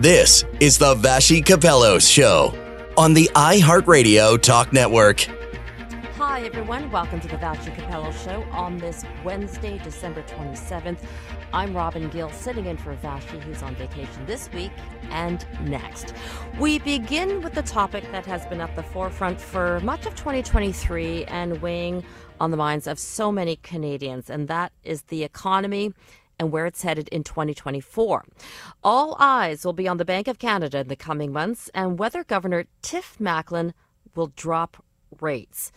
This is the Vassy Kapelos Show on the iHeartRadio Talk Network. Hi, everyone. Welcome to the Vassy Kapelos Show on this Wednesday, December 27th. I'm Robin Gill, sitting in for Vassy, who's on vacation this week and next. We begin with the topic that has been at the forefront for much of 2023 and weighing on the minds of so many Canadians, and that is the economy and where it's headed in 2024. All eyes will be on the Bank of Canada in the coming months and whether Governor Tiff Macklem will drop rates.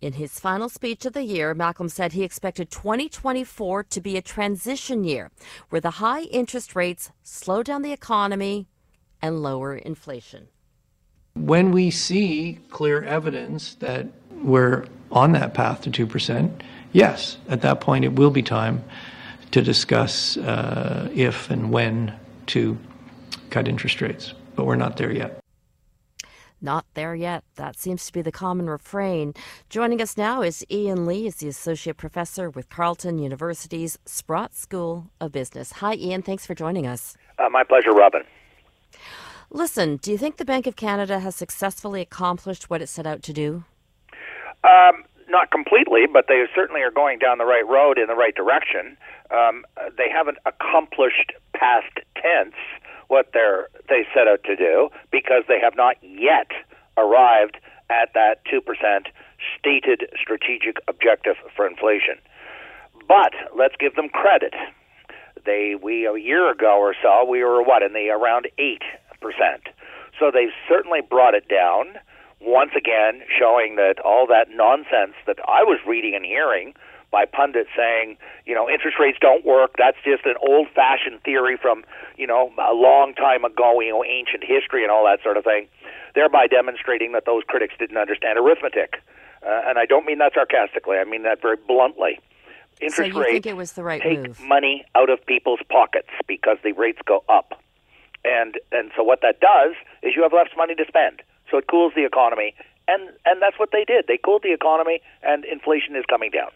In his final speech of the year, Macklem said he expected 2024 to be a transition year where the high interest rates slow down the economy and lower inflation. When we see clear evidence that we're on that path to 2%, yes, at that point it will be time to discuss uh, if and when to cut interest rates. But we're not there yet. Not there yet. That seems to be the common refrain. Joining us now is Ian Lee, is the associate professor with Carleton University's Sprott School of Business. Hi, Ian. Thanks for joining us. Uh, my pleasure, Robin. Listen, do you think the Bank of Canada has successfully accomplished what it set out to do? Um, not completely, but they certainly are going down the right road in the right direction. Um, they haven't accomplished past tense what they're they set out to do because they have not yet arrived at that two percent stated strategic objective for inflation. But let's give them credit. They we a year ago or so we were what in the around eight percent. So they've certainly brought it down once again showing that all that nonsense that I was reading and hearing by pundits saying, you know, interest rates don't work. That's just an old-fashioned theory from, you know, a long time ago, you know, ancient history and all that sort of thing, thereby demonstrating that those critics didn't understand arithmetic. Uh, and I don't mean that sarcastically. I mean that very bluntly. Interest so you rates think it was the right take move. money out of people's pockets because the rates go up. And and so what that does is you have less money to spend. So it cools the economy, and and that's what they did. They cooled the economy, and inflation is coming down.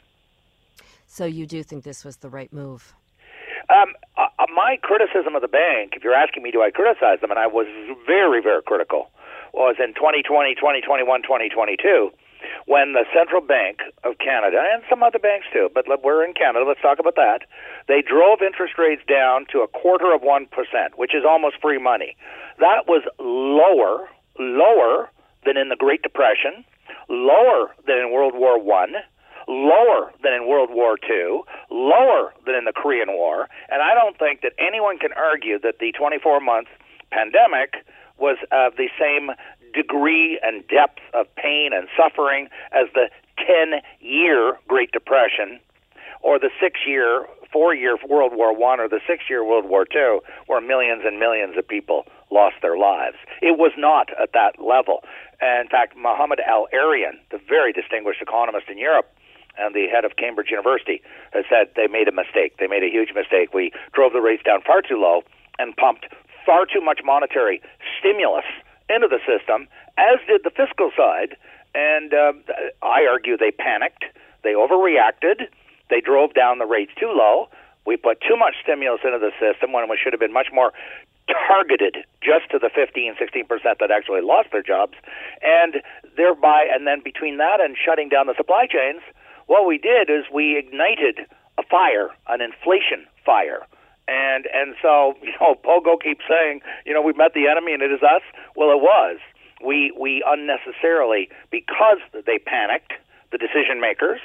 So you do think this was the right move? Um, uh, uh, my criticism of the bank, if you're asking me, do I criticize them, and I was very, very critical, was in 2020, 2021, 2022, when the Central Bank of Canada, and some other banks too, but we're in Canada, let's talk about that, they drove interest rates down to a quarter of 1%, which is almost free money. That was lower lower than in the Great Depression, lower than in World War One, lower than in World War II, lower than in the Korean War, and I don't think that anyone can argue that the 24 month pandemic was of the same degree and depth of pain and suffering as the 10 year Great Depression or the six year, four year World War One or the six year World War Two, where millions and millions of people lost their lives. It was not at that level. And in fact, Mohamed El-Erian, the very distinguished economist in Europe, and the head of Cambridge University has said they made a mistake. They made a huge mistake. We drove the rates down far too low and pumped far too much monetary stimulus into the system, as did the fiscal side. And uh, I argue they panicked, they overreacted, they drove down the rates too low. We put too much stimulus into the system when we should have been much more targeted just to the 15, 16 percent that actually lost their jobs, and thereby, and then between that and shutting down the supply chains, what we did is we ignited a fire, an inflation fire. And and so you know, Pogo keeps saying, you know, we met the enemy and it is us. Well, it was. We we unnecessarily because they panicked, the decision makers,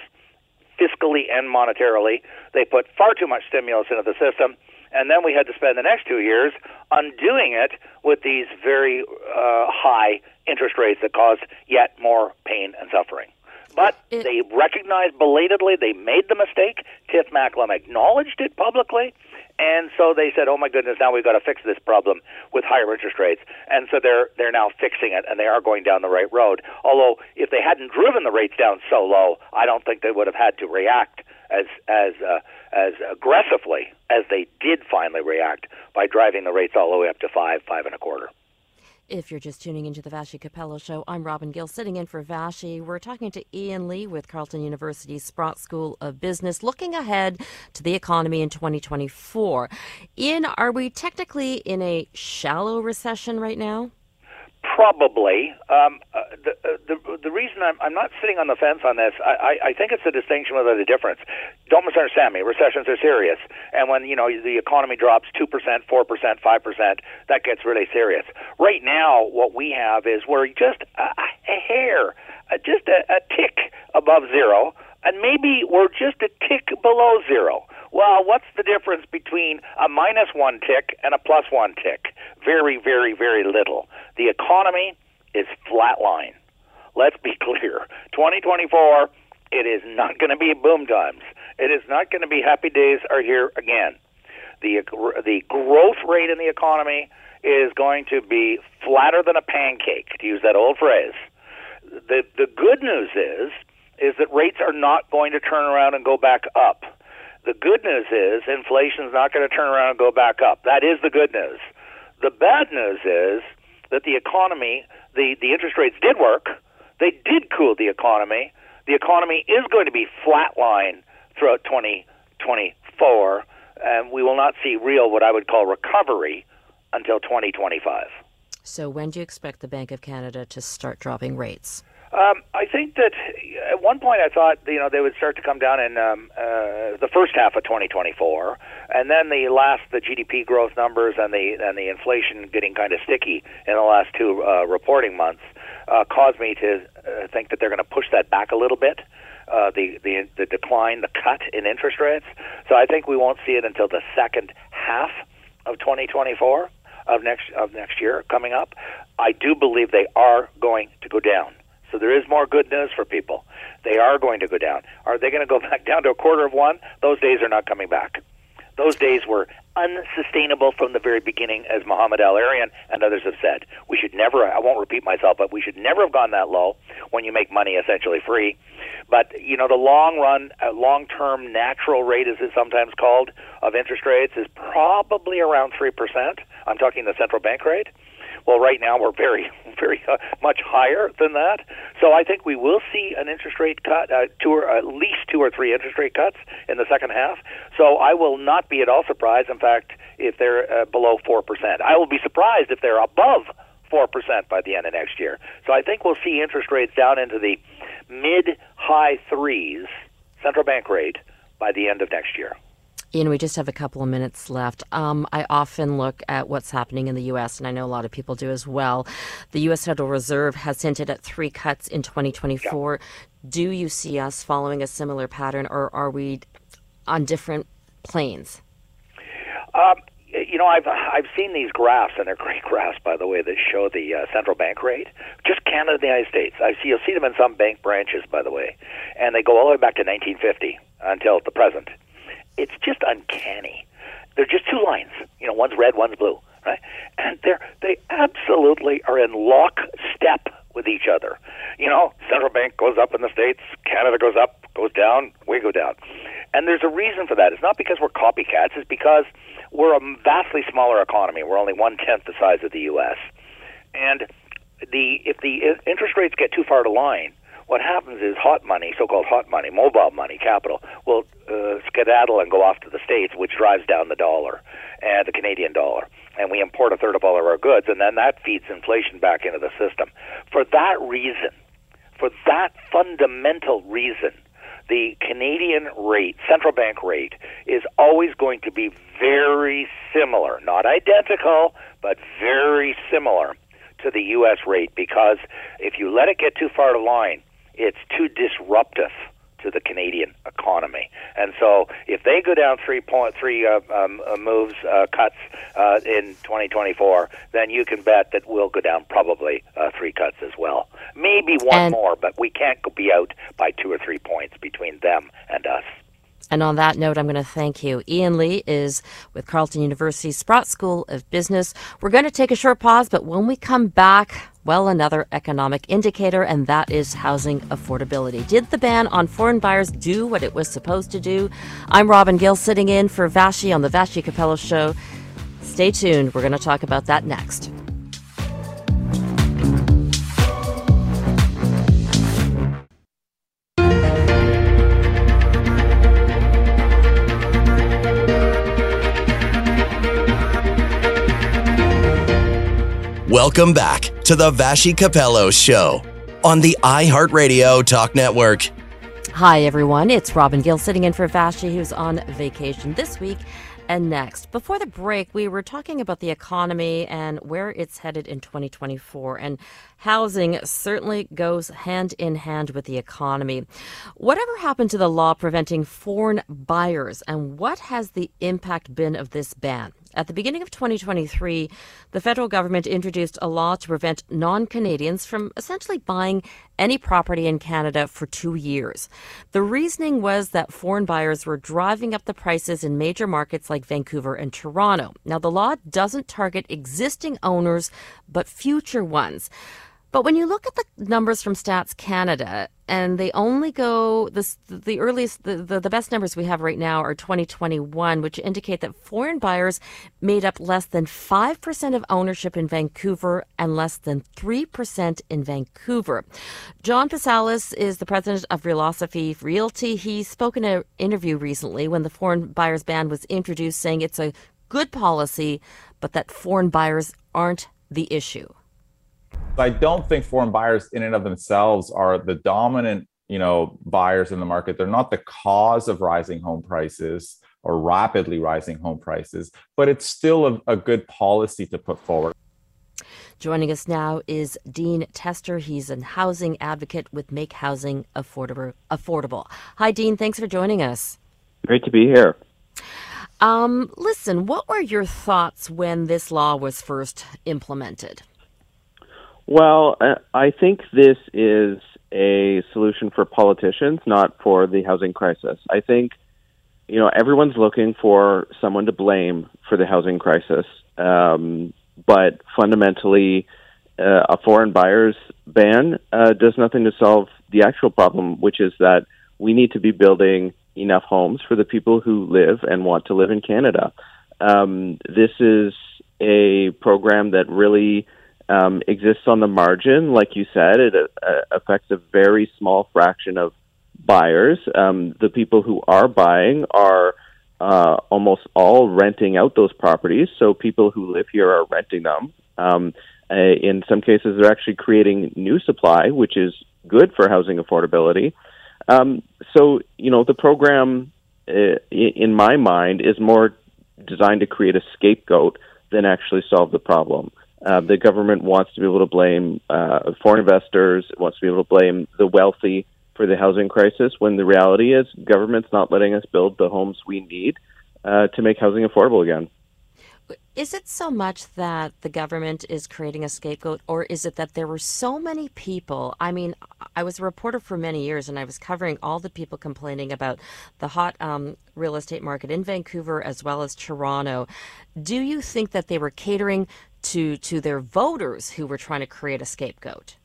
fiscally and monetarily, they put far too much stimulus into the system and then we had to spend the next two years undoing it with these very uh, high interest rates that caused yet more pain and suffering. But it, they recognized belatedly they made the mistake. Tiff Macklem acknowledged it publicly, and so they said, "Oh my goodness, now we've got to fix this problem with higher interest rates." And so they're they're now fixing it, and they are going down the right road. Although, if they hadn't driven the rates down so low, I don't think they would have had to react as as uh, as aggressively as they did finally react by driving the rates all the way up to five, five and a quarter. If you're just tuning into the Vassy Kapelos Show, I'm Robin Gill, sitting in for Vassy. We're talking to Ian Lee with Carleton University's Sprott School of Business, looking ahead to the economy in 2024. Ian, are we technically in a shallow recession right now? Probably. Um, uh, the, uh, the the reason I'm, I'm not sitting on the fence on this, I, I, I think it's a distinction without a difference. Don't misunderstand me. Recessions are serious, and when you know the economy drops two percent, four percent, five percent, that gets really serious. Right now, what we have is we're just a, a hair, just a, a tick above zero, and maybe we're just a tick below zero. Well, what's the difference between a minus one tick and a plus one tick? Very, very, very little. The economy is flatline. Let's be clear. 2024, it is not going to be boom times. It is not going to be happy days are here again. The the growth rate in the economy is going to be flatter than a pancake, to use that old phrase. The the good news is is that rates are not going to turn around and go back up. The good news is inflation is not going to turn around and go back up. That is the good news. The bad news is that the economy, the, the interest rates did work. They did cool the economy. The economy is going to be flatline throughout 2024, and we will not see real, what I would call recovery, until 2025. So, when do you expect the Bank of Canada to start dropping rates? Um, I think that at one point I thought you know they would start to come down in um, uh, the first half of 2024, and then the last the GDP growth numbers and the and the inflation getting kind of sticky in the last two uh, reporting months uh, caused me to uh, think that they're going to push that back a little bit. Uh, the the the decline, the cut in interest rates. So I think we won't see it until the second half of 2024 of next of next year coming up. I do believe they are going to go down. So there is more good news for people. They are going to go down. Are they going to go back down to a quarter of one? Those days are not coming back. Those days were unsustainable from the very beginning, as Mohamed El-Erian and others have said. We should never, I won't repeat myself, but we should never have gone that low when you make money essentially free. But, you know, the long run, uh, long term natural rate, as it's sometimes called, of interest rates is probably around 3%. I'm talking the central bank rate. Well, right now we're very, very uh, much higher than that. So I think we will see an interest rate cut, uh, two or at least two or three interest rate cuts in the second half. So I will not be at all surprised. In fact, if they're uh, below four percent, I will be surprised if they're above four percent by the end of next year. So I think we'll see interest rates down into the mid high threes, central bank rate, by the end of next year. Ian, we just have a couple of minutes left. Um, I often look at what's happening in the U.S., and I know a lot of people do as well. The U.S. Federal Reserve has hinted at three cuts in 2024. Yeah. Do you see us following a similar pattern, or are we on different planes? Um, you know, I've I've seen these graphs, and they're great graphs, by the way, that show the uh, central bank rate. Just Canada, and the United States. I see you'll see them in some bank branches, by the way, and they go all the way back to 1950 until the present it's just uncanny. They're just two lines. You know, one's red, one's blue, right? And they're they absolutely are in lockstep with each other. You know, central bank goes up in the states, Canada goes up, goes down, we go down. And there's a reason for that. It's not because we're copycats. It's because we're a vastly smaller economy. We're only one tenth the size of the U.S. And the if the interest rates get too far to line, what happens is hot money, so-called hot money, mobile money, capital, will uh, skedaddle and go off to the states, which drives down the dollar and the Canadian dollar, and we import a third of all of our goods, and then that feeds inflation back into the system. For that reason, for that fundamental reason, the Canadian rate, central bank rate, is always going to be very similar, not identical, but very similar to the U.S. rate because if you let it get too far to line, it's too disruptive to the Canadian economy. And so, if they go down three point three uh, um, uh, moves uh, cuts uh, in 2024, then you can bet that we'll go down probably uh, three cuts as well. Maybe one and more, but we can't be out by two or three points between them and us. And on that note, I'm going to thank you. Ian Lee is with Carleton University Sprott School of Business. We're going to take a short pause, but when we come back, well, another economic indicator, and that is housing affordability. Did the ban on foreign buyers do what it was supposed to do? I'm Robin Gill, sitting in for Vassy on The Vassy Kapelos Show. Stay tuned, we're going to talk about that next. Welcome back to the Vassy Kapelos Show on the iHeartRadio Talk Network. Hi, everyone. It's Robin Gill sitting in for Vassy, who's on vacation this week and next. Before the break, we were talking about the economy and where it's headed in 2024. And housing certainly goes hand in hand with the economy. Whatever happened to the law preventing foreign buyers, and what has the impact been of this ban? At the beginning of 2023, the federal government introduced a law to prevent non Canadians from essentially buying any property in Canada for two years. The reasoning was that foreign buyers were driving up the prices in major markets like Vancouver and Toronto. Now, the law doesn't target existing owners, but future ones. But when you look at the numbers from Stats Canada, and they only go this the earliest the, the, the, best numbers we have right now are 2021 which indicate that foreign buyers made up less than 5% of ownership in Vancouver and less than 3% in Vancouver. John Pasalis is the president of Realosophy Realty. He spoke in an interview recently when the foreign buyers ban was introduced saying it's a good policy but that foreign buyers aren't the issue. I don't think foreign buyers in and of themselves are the dominant, you know, buyers in the market. They're not the cause of rising home prices or rapidly rising home prices, but it's still a, a good policy to put forward. Joining us now is Dean Tester. He's a housing advocate with Make Housing Affordable. Affordable. Hi, Dean. Thanks for joining us. Great to be here. Um, listen, what were your thoughts when this law was first implemented? Well, uh, I think this is a solution for politicians, not for the housing crisis. I think, you know, everyone's looking for someone to blame for the housing crisis, um, but fundamentally, uh, a foreign buyers ban uh, does nothing to solve the actual problem, which is that we need to be building enough homes for the people who live and want to live in Canada. Um, this is a program that really um, exists on the margin. Like you said, it uh, affects a very small fraction of buyers. Um, the people who are buying are uh, almost all renting out those properties. So people who live here are renting them. Um, uh, in some cases, they're actually creating new supply, which is good for housing affordability. Um, so, you know, the program, uh, in my mind, is more designed to create a scapegoat than actually solve the problem. Uh, the government wants to be able to blame uh, foreign investors, wants to be able to blame the wealthy for the housing crisis, when the reality is government's not letting us build the homes we need uh, to make housing affordable again. Is it so much that the government is creating a scapegoat, or is it that there were so many people? I mean, I was a reporter for many years, and I was covering all the people complaining about the hot um, real estate market in Vancouver as well as Toronto. Do you think that they were catering to to their voters who were trying to create a scapegoat.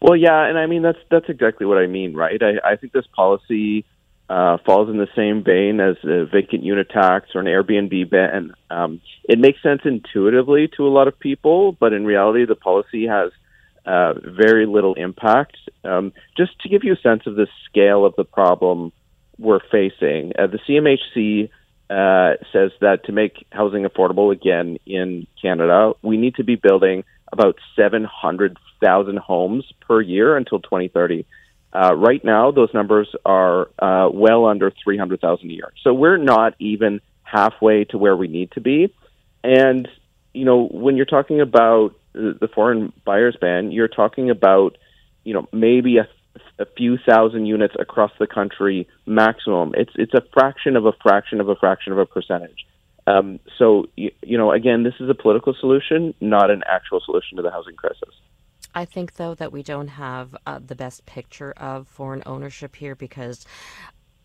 Well, yeah, and I mean that's that's exactly what I mean, right? I, I think this policy uh, falls in the same vein as a vacant unit tax or an Airbnb ban. Um, it makes sense intuitively to a lot of people, but in reality, the policy has uh, very little impact. Um, just to give you a sense of the scale of the problem we're facing, uh, the CMHC uh, says that to make housing affordable again in Canada, we need to be building about 700,000 homes per year until 2030. Uh, right now, those numbers are uh, well under 300,000 a year. So we're not even halfway to where we need to be. And, you know, when you're talking about the foreign buyers ban, you're talking about, you know, maybe a a few thousand units across the country maximum. It's it's a fraction of a fraction of a fraction of a percentage. Um, so you, you know, again, this is a political solution, not an actual solution to the housing crisis. I think, though, that we don't have uh, the best picture of foreign ownership here because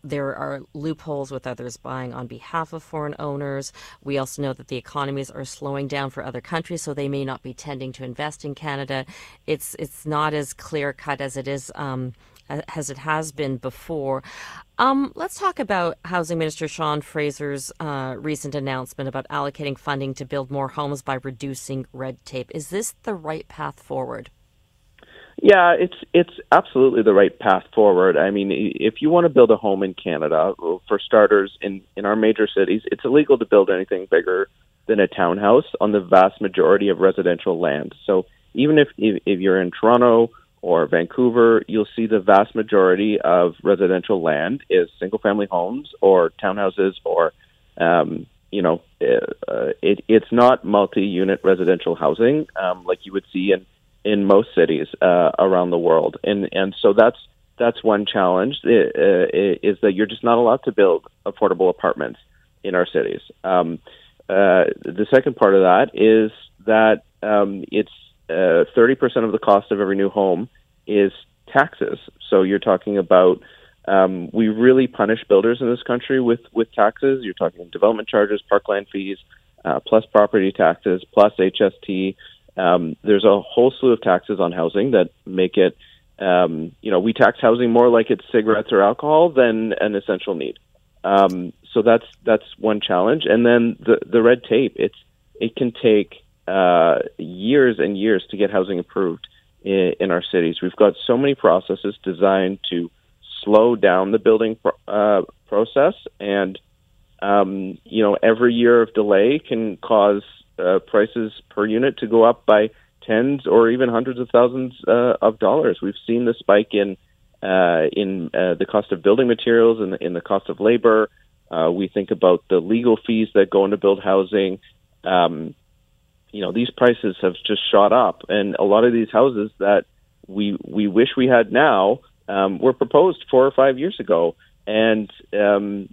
there are loopholes with others buying on behalf of foreign owners. We also know that the economies are slowing down for other countries, so they may not be tending to invest in Canada. It's it's not as clear cut as it is. Um, as it has been before. Um, let's talk about Housing Minister Sean Fraser's uh, recent announcement about allocating funding to build more homes by reducing red tape. Is this the right path forward? Yeah, it's it's absolutely the right path forward. I mean, if you want to build a home in Canada, for starters, in in our major cities, it's illegal to build anything bigger than a townhouse on the vast majority of residential land. So even if, if, you're in Toronto or Vancouver, you'll see the vast majority of residential land is single family homes or townhouses or, um, you know, uh, it, it's not multi unit residential housing um, like you would see in, in most cities uh, around the world. And, and so that's, that's one challenge uh, is that you're just not allowed to build affordable apartments in our cities. Um, uh, the second part of that is that um, it's uh, 30% of the cost of every new home is taxes. So you're talking about um, we really punish builders in this country with with taxes. You're talking development charges, parkland fees, uh, plus property taxes, plus HST. Um, there's a whole slew of taxes on housing that make it. Um, you know, we tax housing more like it's cigarettes or alcohol than an essential need. Um, so that's that's one challenge, and then the the red tape. It's it can take uh, years and years to get housing approved in, in, our cities. We've got so many processes designed to slow down the building uh, process, and um, you know every year of delay can cause uh, prices per unit to go up by tens or even hundreds of thousands uh, of dollars. We've seen the spike in uh, in uh, the cost of building materials and in, the cost of labor. Uh, we think about the legal fees that go into build housing. Um, you know, these prices have just shot up, and a lot of these houses that we we wish we had now um, were proposed four or five years ago, and um,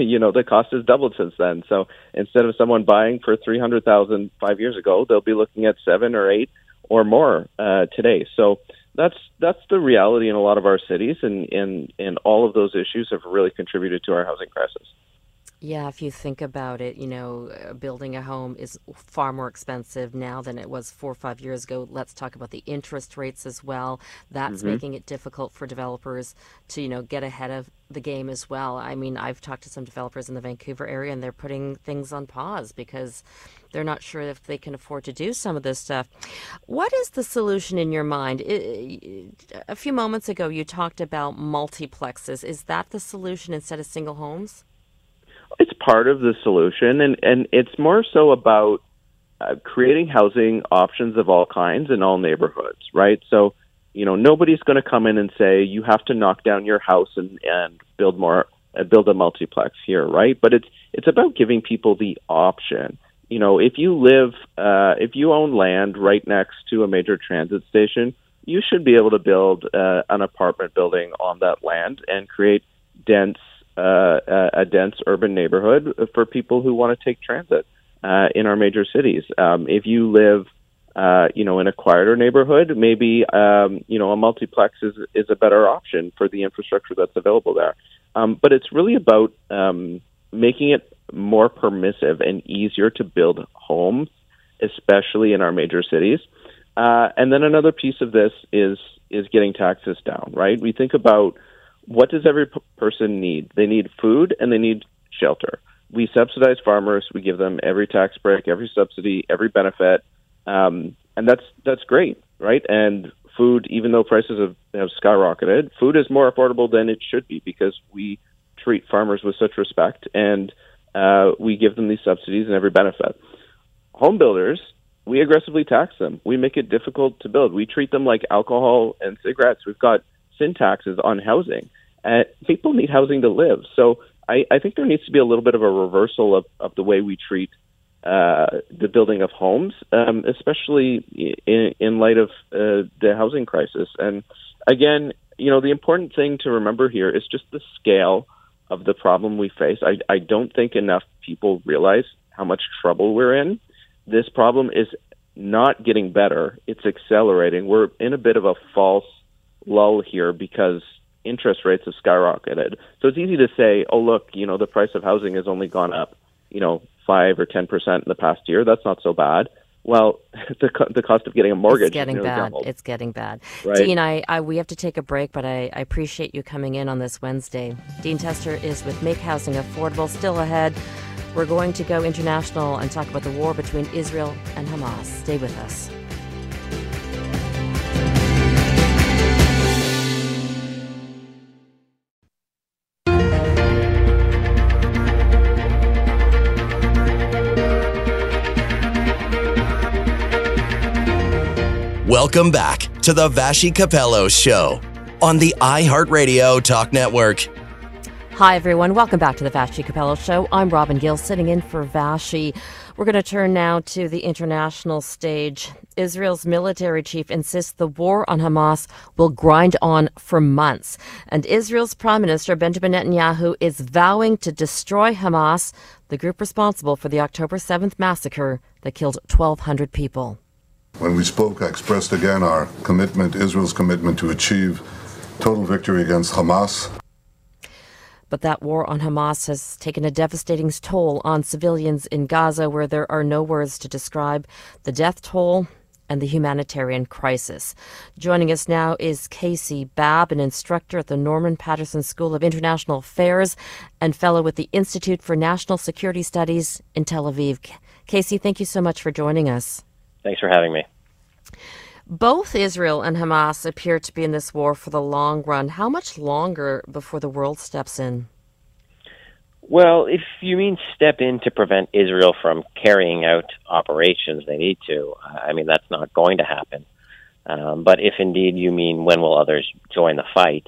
you know the cost has doubled since then. So instead of someone buying for three hundred thousand five years ago, they'll be looking at seven or eight or more uh, today. So that's that's the reality in a lot of our cities, and and and all of those issues have really contributed to our housing crisis. Yeah, if you think about it, you know, uh, building a home is far more expensive now than it was four or five years ago. Let's talk about the interest rates as well. That's mm-hmm. making it difficult for developers to, you know, get ahead of the game as well. I mean, I've talked to some developers in the Vancouver area and they're putting things on pause because they're not sure if they can afford to do some of this stuff. What is the solution in your mind? A few moments ago, you talked about multiplexes. Is that the solution instead of single homes? it's part of the solution, and and it's more so about uh, creating housing options of all kinds in all neighborhoods, right? So, you know, nobody's going to come in and say you have to knock down your house and and build more, uh, build a multiplex here, right? But it's it's about giving people the option. You know, if you live, uh, if you own land right next to a major transit station, you should be able to build uh, an apartment building on that land and create dense uh, a dense urban neighborhood for people who want to take transit uh, in our major cities. Um, if you live, uh, you know, in a quieter neighborhood, maybe um, you know a multiplex is is a better option for the infrastructure that's available there. Um, but it's really about um, making it more permissive and easier to build homes, especially in our major cities. Uh, and then another piece of this is is getting taxes down. Right? We think about what does every p- person need? They need food and they need shelter. We subsidize farmers. We give them every tax break, every subsidy, every benefit, um, and that's that's great, right? And food, even though prices have, have skyrocketed, food is more affordable than it should be because we treat farmers with such respect and uh, we give them these subsidies and every benefit. Home builders, we aggressively tax them. We make it difficult to build. We treat them like alcohol and cigarettes. We've got sin taxes on housing. Uh, people need housing to live. So I, I think there needs to be a little bit of a reversal of, of the way we treat uh, the building of homes, um, especially in, in light of uh, the housing crisis. And again, you know, the important thing to remember here is just the scale of the problem we face. I, I don't think enough people realize how much trouble we're in. This problem is not getting better, it's accelerating. We're in a bit of a false lull here because interest rates have skyrocketed. So it's easy to say, oh, look, you know, the price of housing has only gone up, you know, five or 10% in the past year. That's not so bad. Well, the, co- the cost of getting a mortgage it's getting bad. Doubled. It's getting bad. Right? Dean, I, I, we have to take a break, but I, I appreciate you coming in on this Wednesday. Dean Tester is with Make Housing Affordable. Still ahead, we're going to go international and talk about the war between Israel and Hamas. Stay with us. Welcome back to the Vassy Kapelos Show on the iHeartRadio Talk Network. Hi, everyone. Welcome back to the Vassy Kapelos Show. I'm Robin Gill, sitting in for Vassy. We're going to turn now to the international stage. Israel's military chief insists the war on Hamas will grind on for months. And Israel's Prime Minister Benjamin Netanyahu is vowing to destroy Hamas, the group responsible for the October 7th massacre that killed 1,200 people. When we spoke, I expressed again our commitment, Israel's commitment to achieve total victory against Hamas. But that war on Hamas has taken a devastating toll on civilians in Gaza, where there are no words to describe the death toll and the humanitarian crisis. Joining us now is Casey Babb, an instructor at the Norman Paterson School of International Affairs and fellow with the Institute for National Security Studies in Tel Aviv. Casey, thank you so much for joining us. Thanks for having me. Both Israel and Hamas appear to be in this war for the long run. How much longer before the world steps in? Well, if you mean step in to prevent Israel from carrying out operations they need to, I mean, that's not going to happen. Um, but if indeed you mean when will others join the fight,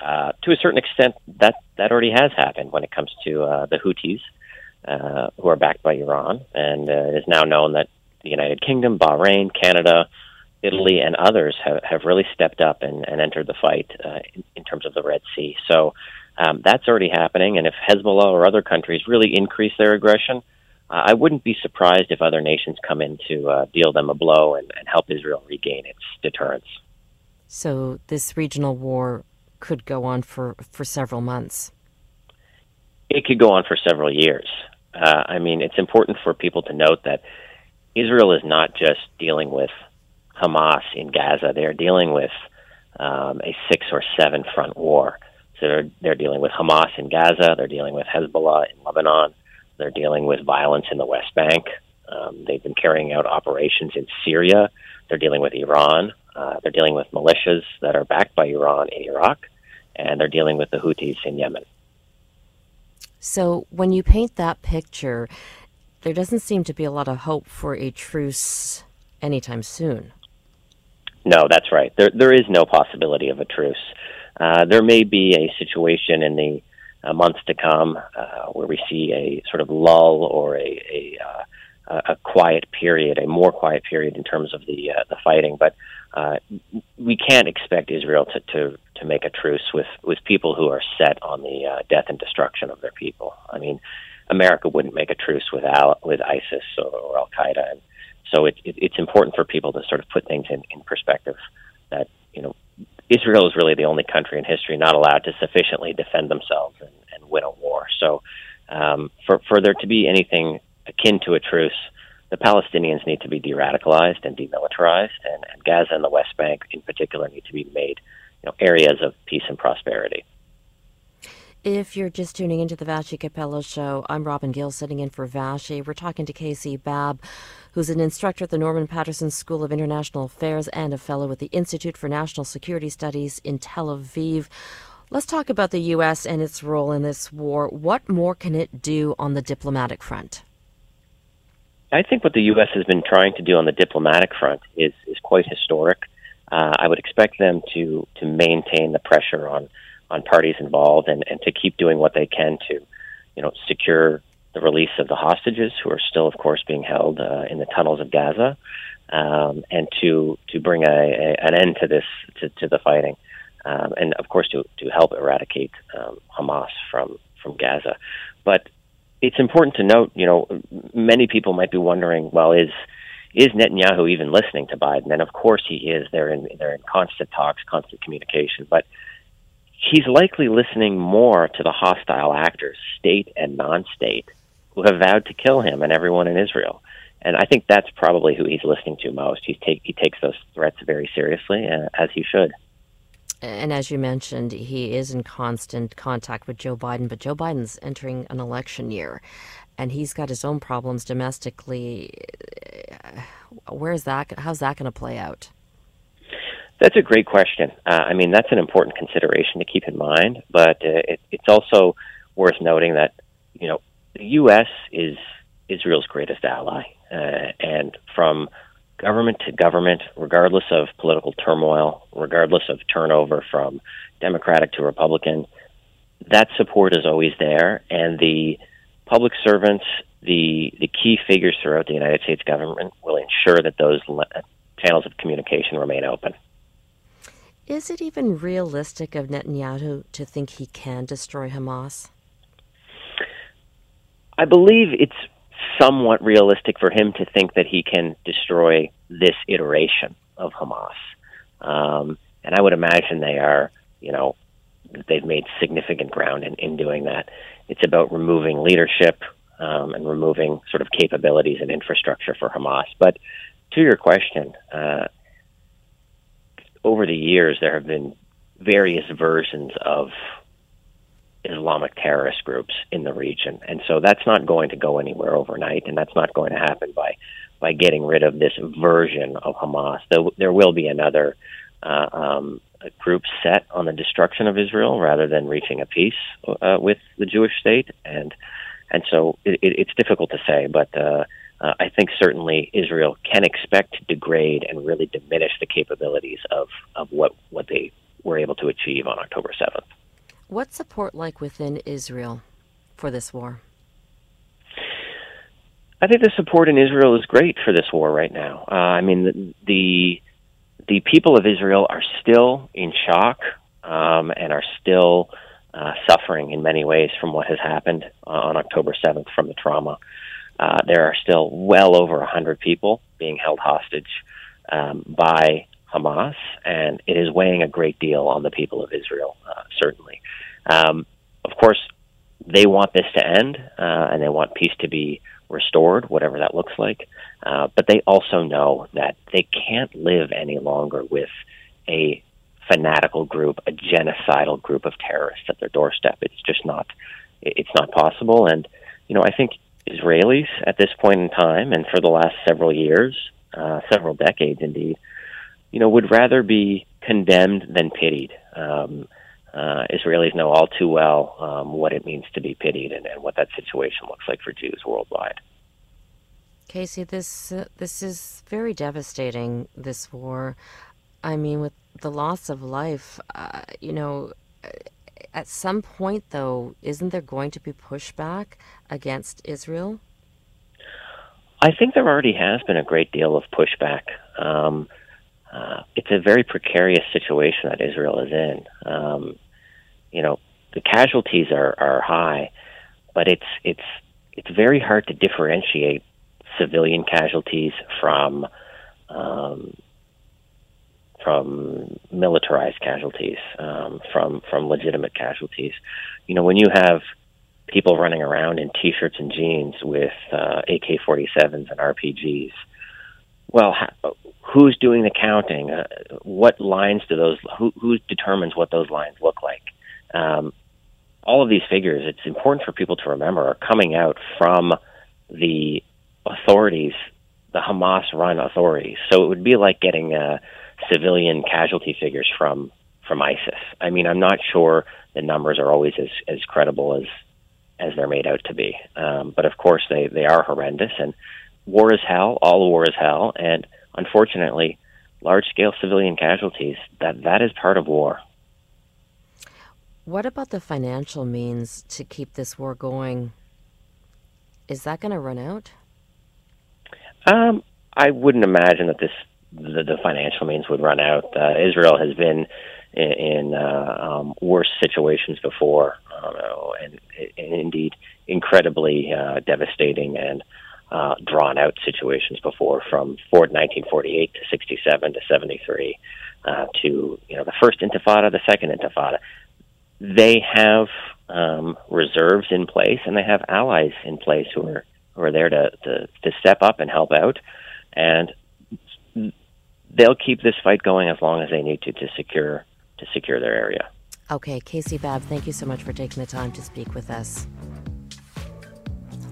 uh, to a certain extent, that, that already has happened when it comes to uh, the Houthis, uh, who are backed by Iran. And uh, it is now known that the United Kingdom, Bahrain, Canada, Italy and others have, have really stepped up and, and entered the fight uh, in, in, terms of the Red Sea. So um, that's already happening. And if Hezbollah or other countries really increase their aggression, uh, I wouldn't be surprised if other nations come in to uh, deal them a blow and, and help Israel regain its deterrence. So this regional war could go on for, for several months. It could go on for several years. Uh, I mean, it's important for people to note that Israel is not just dealing with Hamas in Gaza. They are dealing with um, a six or seven front war. So they're, they're dealing with Hamas in Gaza. They're dealing with Hezbollah in Lebanon. They're dealing with violence in the West Bank. Um, they've been carrying out operations in Syria. They're dealing with Iran. Uh, they're dealing with militias that are backed by Iran in Iraq. And they're dealing with the Houthis in Yemen. So when you paint that picture, there doesn't seem to be a lot of hope for a truce anytime soon. No, that's right. There, there is no possibility of a truce. Uh, there may be a situation in the uh, months to come uh, where we see a sort of lull or a, a, uh, a quiet period, a more quiet period in terms of the uh, the fighting. But uh, we can't expect Israel to, to to make a truce with with people who are set on the death and destruction of their people. I mean, America wouldn't make a truce with Al, with ISIS or, or Al Qaeda, and so it, it, it's important for people to sort of put things in, in perspective that, you know, Israel is really the only country in history not allowed to sufficiently defend themselves and, and win a war. So um, for, for there to be anything akin to a truce, the Palestinians need to be de-radicalized and demilitarized, and, and Gaza and the West Bank in particular need to be made you know, areas of peace and prosperity. If you're just tuning into the Vassy Kapelos show, I'm Robin Gill sitting in for Vassy. We're talking to Casey Babb, who's an instructor at the Norman Paterson School of International Affairs and a fellow with the Institute for National Security Studies in Tel Aviv. Let's talk about the U.S. and its role in this war. What more can it do on the diplomatic front? I think what the U.S. has been trying to do on the diplomatic front is, is quite historic. Uh, I would expect them to, to maintain the pressure on on parties involved and, and to keep doing what they can to, you know, secure the release of the hostages who are still, of course, being held uh, in the tunnels of Gaza, um, and to to bring a, a, an end to this to, to the fighting, um, and of course to to help eradicate um, Hamas from from Gaza. But it's important to note, you know, many people might be wondering, well, is is Netanyahu even listening to Biden? And of course he is. They're in they're in constant talks, constant communication, but he's likely listening more to the hostile actors, state and non state, who have vowed to kill him and everyone in Israel. And I think that's probably who he's listening to most. He's take, he takes those threats very seriously, uh, as he should. And as you mentioned, he is in constant contact with Joe Biden, but Joe Biden's entering an election year and he's got his own problems domestically. Where's that? How's that going to play out? That's a great question. Uh, I mean, that's an important consideration to keep in mind, but uh, it, it's also worth noting that you know the U.S. is Israel's greatest ally, uh, and from government to government, regardless of political turmoil, regardless of turnover from Democratic to Republican, that support is always there, and the public servants, the the key figures throughout the United States government, will ensure that those le- channels of communication remain open. Is it even realistic of Netanyahu to think he can destroy Hamas? I believe it's somewhat realistic for him to think that he can destroy this iteration of Hamas. Um, and I would imagine they are, you know, they've made significant ground in, in doing that. It's about removing leadership um, and removing sort of capabilities and infrastructure for Hamas. But to your question, uh, over the years, there have been various versions of Islamic terrorist groups in the region, and so that's not going to go anywhere overnight, and that's not going to happen by by getting rid of this version of Hamas. There, there will be another uh, um, group set on the destruction of Israel rather than reaching a peace uh, with the Jewish state, and and so it, it, it's difficult to say, but. Uh, uh, I think certainly Israel can expect to degrade and really diminish the capabilities of, of what, what they were able to achieve on October 7th. What's support like within Israel for this war? I think the support in Israel is great for this war right now. Uh, I mean, the, the, the people of Israel are still in shock um, and are still uh, suffering in many ways from what has happened uh, on October 7th from the trauma. Uh, there are still well over 100 people being held hostage um, by Hamas, and it is weighing a great deal on the people of Israel, uh, certainly. Um, of course, they want this to end, uh, and they want peace to be restored, whatever that looks like. Uh, but they also know that they can't live any longer with a fanatical group, a genocidal group of terrorists at their doorstep. It's just not, it's not possible. And you know, I think Israelis at this point in time, and for the last several years, uh, several decades indeed, you know, would rather be condemned than pitied. Um, uh, Israelis know all too well um, what it means to be pitied and, and, what that situation looks like for Jews worldwide. Casey, this uh, this is very devastating. This war, I mean, with the loss of life, uh, you know, at some point, though, isn't there going to be pushback against Israel? I think there already has been a great deal of pushback. Um, uh, it's a very precarious situation that Israel is in. Um, you know, the casualties are, are high, but it's it's it's very hard to differentiate civilian casualties from um, from militarized casualties, um, from from legitimate casualties. You know, when you have people running around in t-shirts and jeans with uh, AK-47s and RPGs, well, who's doing the counting? Uh, what lines do those? Who, who determines what those lines look like? Um, all of these figures, it's important for people to remember, are coming out from the authorities, the Hamas-run authorities. So it would be like getting uh, civilian casualty figures from from ISIS. I mean, I'm not sure the numbers are always as as credible as as they're made out to be. Um, but of course, they they are horrendous, and war is hell. All war is hell, and unfortunately, large scale civilian casualties that that is part of war. What about the financial means to keep this war going? Is that going to run out? Um, I wouldn't imagine that this the, the financial means would run out. Uh, Israel has been in, in uh, um, worse situations before, uh, and, and indeed incredibly uh, devastating and uh, drawn out situations before, from Ford 1948 to 67 to 73 uh, to you know the first Intifada, the second Intifada. They have um, reserves in place, and they have allies in place who are who are there to, to, to step up and help out. And they'll keep this fight going as long as they need to to secure to secure their area. Okay, Casey Babb, thank you so much for taking the time to speak with us.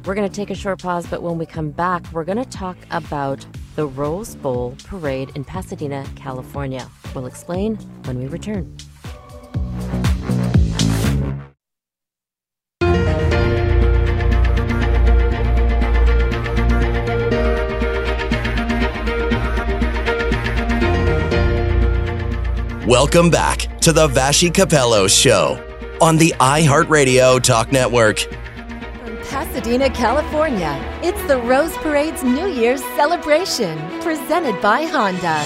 We're going to take a short pause, but when we come back, we're going to talk about the Rose Bowl parade in Pasadena, California. We'll explain when we return. Welcome back to the Vassy Kapelos Show on the iHeartRadio Talk Network. From Pasadena, California, it's the Rose Parade's New Year's celebration, presented by Honda.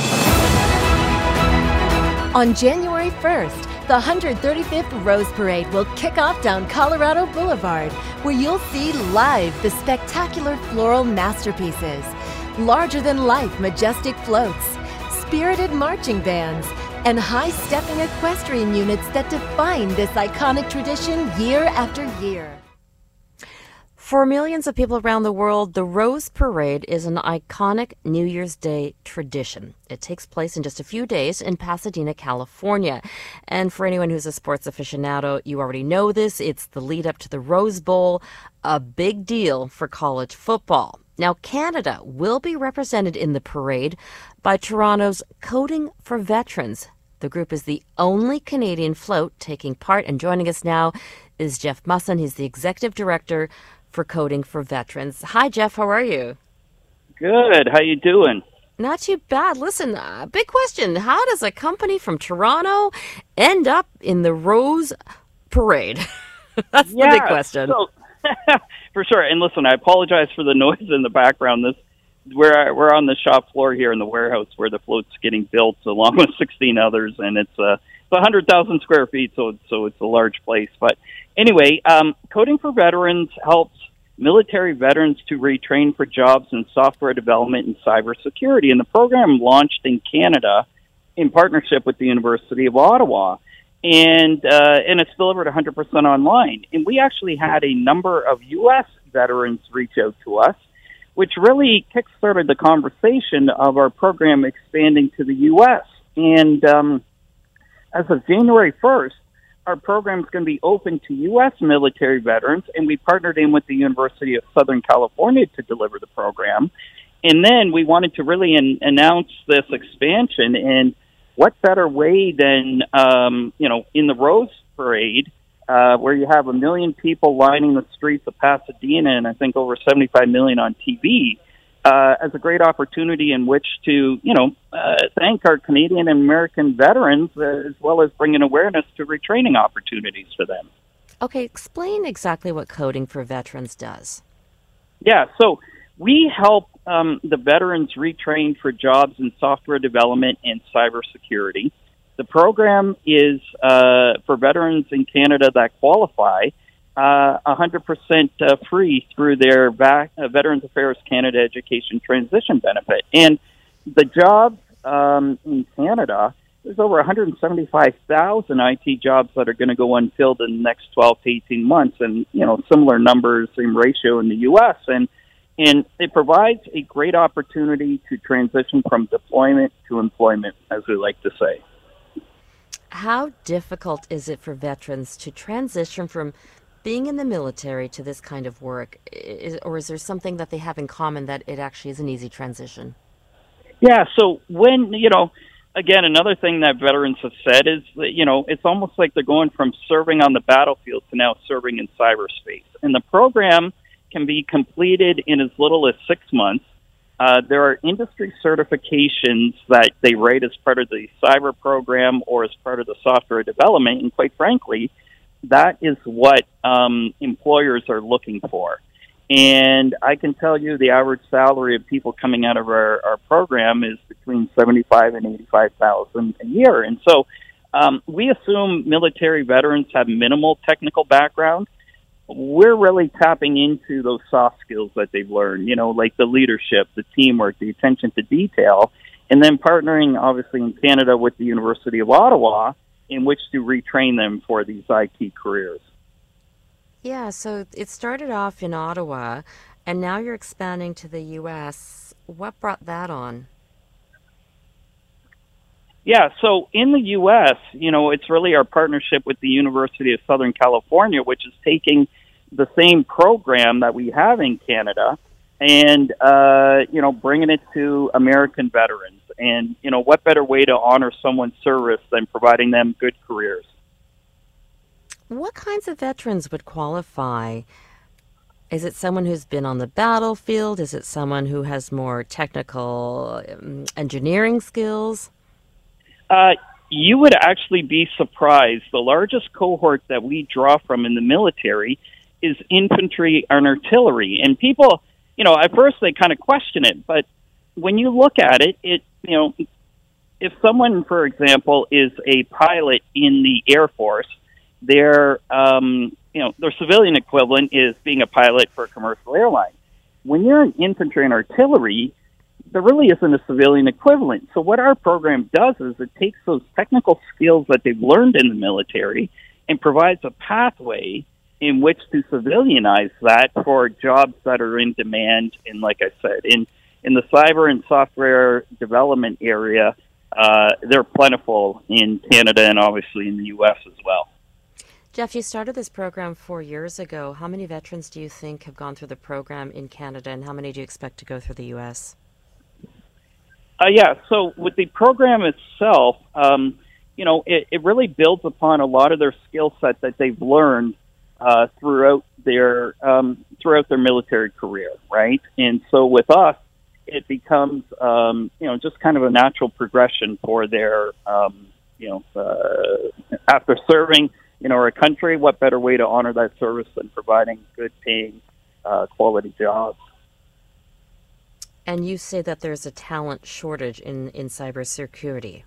On January 1st, the 135th Rose Parade will kick off down Colorado Boulevard, where you'll see live the spectacular floral masterpieces, larger than life majestic floats, spirited marching bands, and high stepping equestrian units that define this iconic tradition year after year. For millions of people around the world, the Rose Parade is an iconic New Year's Day tradition. It takes place in just a few days in Pasadena, California. And for anyone who's a sports aficionado, you already know this. It's the lead up to the Rose Bowl, a big deal for college football. Now, Canada will be represented in the parade by Toronto's Coding for Veterans. The group is the only Canadian float taking part, and joining us now is Jeff Musson. He's the executive director for Coding for Veterans. Hi, Jeff. How are you? Good. How you doing? Not too bad. Listen, uh, big question: How does a company from Toronto end up in the Rose Parade? That's yeah, the big question. So, for sure. And listen, I apologize for the noise in the background. This we're we're on the shop floor here in the warehouse where the float's getting built, along with 16 others, and it's a it's 100,000 square feet, so so it's a large place. But anyway, um, Coding for Veterans helps military veterans to retrain for jobs in software development and cybersecurity, and the program launched in Canada in partnership with the University of Ottawa. And uh, and it's delivered 100% online. And we actually had a number of U.S. veterans reach out to us which really kickstarted the conversation of our program expanding to the U.S. And um, as of January 1st, our program is going to be open to U.S. military veterans, and we partnered in with the University of Southern California to deliver the program. And then we wanted to really an- announce this expansion, and what better way than, um, you know, in the Rose Parade uh, where you have a million people lining the streets of Pasadena and I think over 75 million on TV, uh, as a great opportunity in which to, you know, uh, thank our Canadian and American veterans uh, as well as bringing awareness to retraining opportunities for them. Okay, explain exactly what Coding for Veterans does. Yeah, so we help um, the veterans retrain for jobs in software development and cybersecurity. The program is uh, for veterans in Canada that qualify uh, 100% uh, free through their va- uh, Veterans Affairs Canada Education Transition Benefit. And the jobs um, in Canada, there's over 175,000 IT jobs that are going to go unfilled in the next 12 to 18 months, and you know similar numbers same ratio in the U.S. and and it provides a great opportunity to transition from deployment to employment, as we like to say. How difficult is it for veterans to transition from being in the military to this kind of work? Is, or is there something that they have in common that it actually is an easy transition? Yeah, so when, you know, again, another thing that veterans have said is that, you know, it's almost like they're going from serving on the battlefield to now serving in cyberspace. And the program can be completed in as little as six months. Uh, there are industry certifications that they rate as part of the cyber program or as part of the software development. And quite frankly, that is what um, employers are looking for. And I can tell you the average salary of people coming out of our, our program is between seventy-five and eighty-five thousand a year. And so um, we assume military veterans have minimal technical background we're really tapping into those soft skills that they've learned, you know, like the leadership, the teamwork, the attention to detail, and then partnering, obviously, in Canada with the University of Ottawa in which to retrain them for these IT careers. Yeah, so it started off in Ottawa, and now you're expanding to the U.S. What brought that on? Yeah, so in the U.S., you know, it's really our partnership with the University of Southern California, which is taking the same program that we have in Canada and, uh, you know, bringing it to American veterans. And, you know, what better way to honor someone's service than providing them good careers? What kinds of veterans would qualify? Is it someone who's been on the battlefield? Is it someone who has more technical um, engineering skills? Uh, you would actually be surprised. The largest cohort that we draw from in the military is infantry and artillery. And people, you know, at first they kind of question it, but when you look at it, it, you know, if someone, for example, is a pilot in the Air Force, their, um, you know, their civilian equivalent is being a pilot for a commercial airline. When you're in infantry and artillery, there really isn't a civilian equivalent. So what our program does is it takes those technical skills that they've learned in the military and provides a pathway in which to civilianize that for jobs that are in demand. And like I said, in in the cyber and software development area, uh, they're plentiful in Canada and obviously in the U.S. as well. Jeff, you started this program four years ago. How many veterans do you think have gone through the program in Canada, and how many do you expect to go through the U.S.? Uh, yeah, so with the program itself, um, you know, it, it really builds upon a lot of their skill set that they've learned uh, throughout their um, throughout their military career, right? And so with us, it becomes um, you know just kind of a natural progression for their um, you know uh, after serving know our country. What better way to honor that service than providing good paying uh, quality jobs? And you say that there's a talent shortage in, in cybersecurity.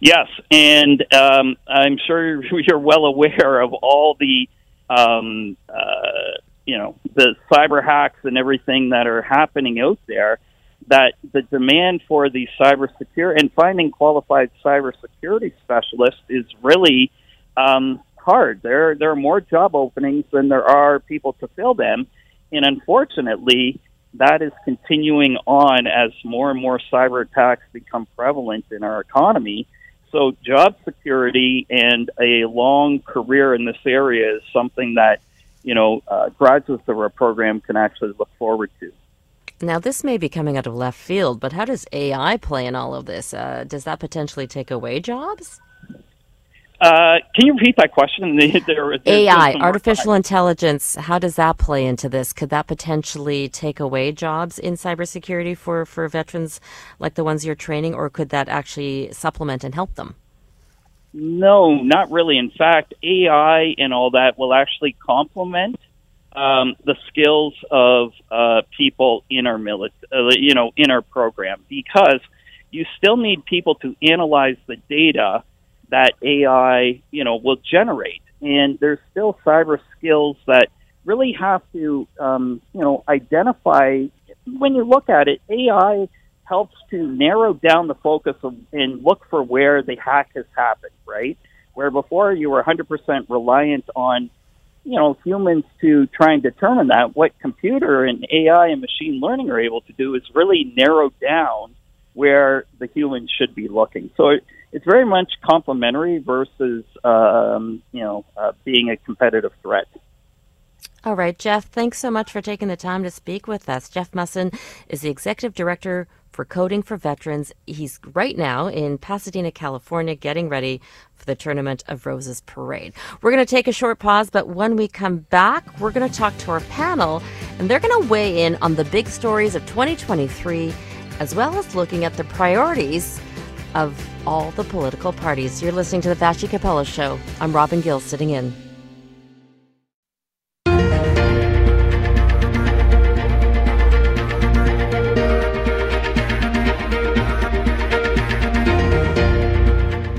Yes, and um, I'm sure you're well aware of all the, um, uh, you know, the cyber hacks and everything that are happening out there. That the demand for the cybersecurity and finding qualified cybersecurity specialists is really um, hard. There, there are more job openings than there are people to fill them, and unfortunately, that is continuing on as more and more cyber attacks become prevalent in our economy. So, job security and a long career in this area is something that you know uh, graduates of our program can actually look forward to. Now, this may be coming out of left field, but how does AI play in all of this? Uh, does that potentially take away jobs? Uh, can you repeat that question? there, there, AI, artificial intelligence, how does that play into this? Could that potentially take away jobs in cybersecurity for, for veterans like the ones you're training, or could that actually supplement and help them? No, not really. In fact, AI and all that will actually complement um, the skills of uh, people in our military, uh, you know, in our program, because you still need people to analyze the data that AI, you know, will generate. And there's still cyber skills that really have to, um, you know, identify. When you look at it, AI helps to narrow down the focus of, and look for where the hack has happened, right? Where before you were 100% reliant on, you know, humans to try and determine that. What computer and AI and machine learning are able to do is really narrow down where the humans should be looking. So it, it's very much complementary versus um, you know uh, being a competitive threat. All right, Jeff, thanks so much for taking the time to speak with us. Jeff Musson is the executive director for Coding for Veterans. He's right now in Pasadena, California, getting ready for the Tournament of Roses parade. We're going to take a short pause, but when we come back, we're going to talk to our panel, and they're going to weigh in on the big stories of 2023, as well as looking at the priorities of all the political parties. You're listening to the Vassy Kapelos Show. I'm Robin Gill sitting in.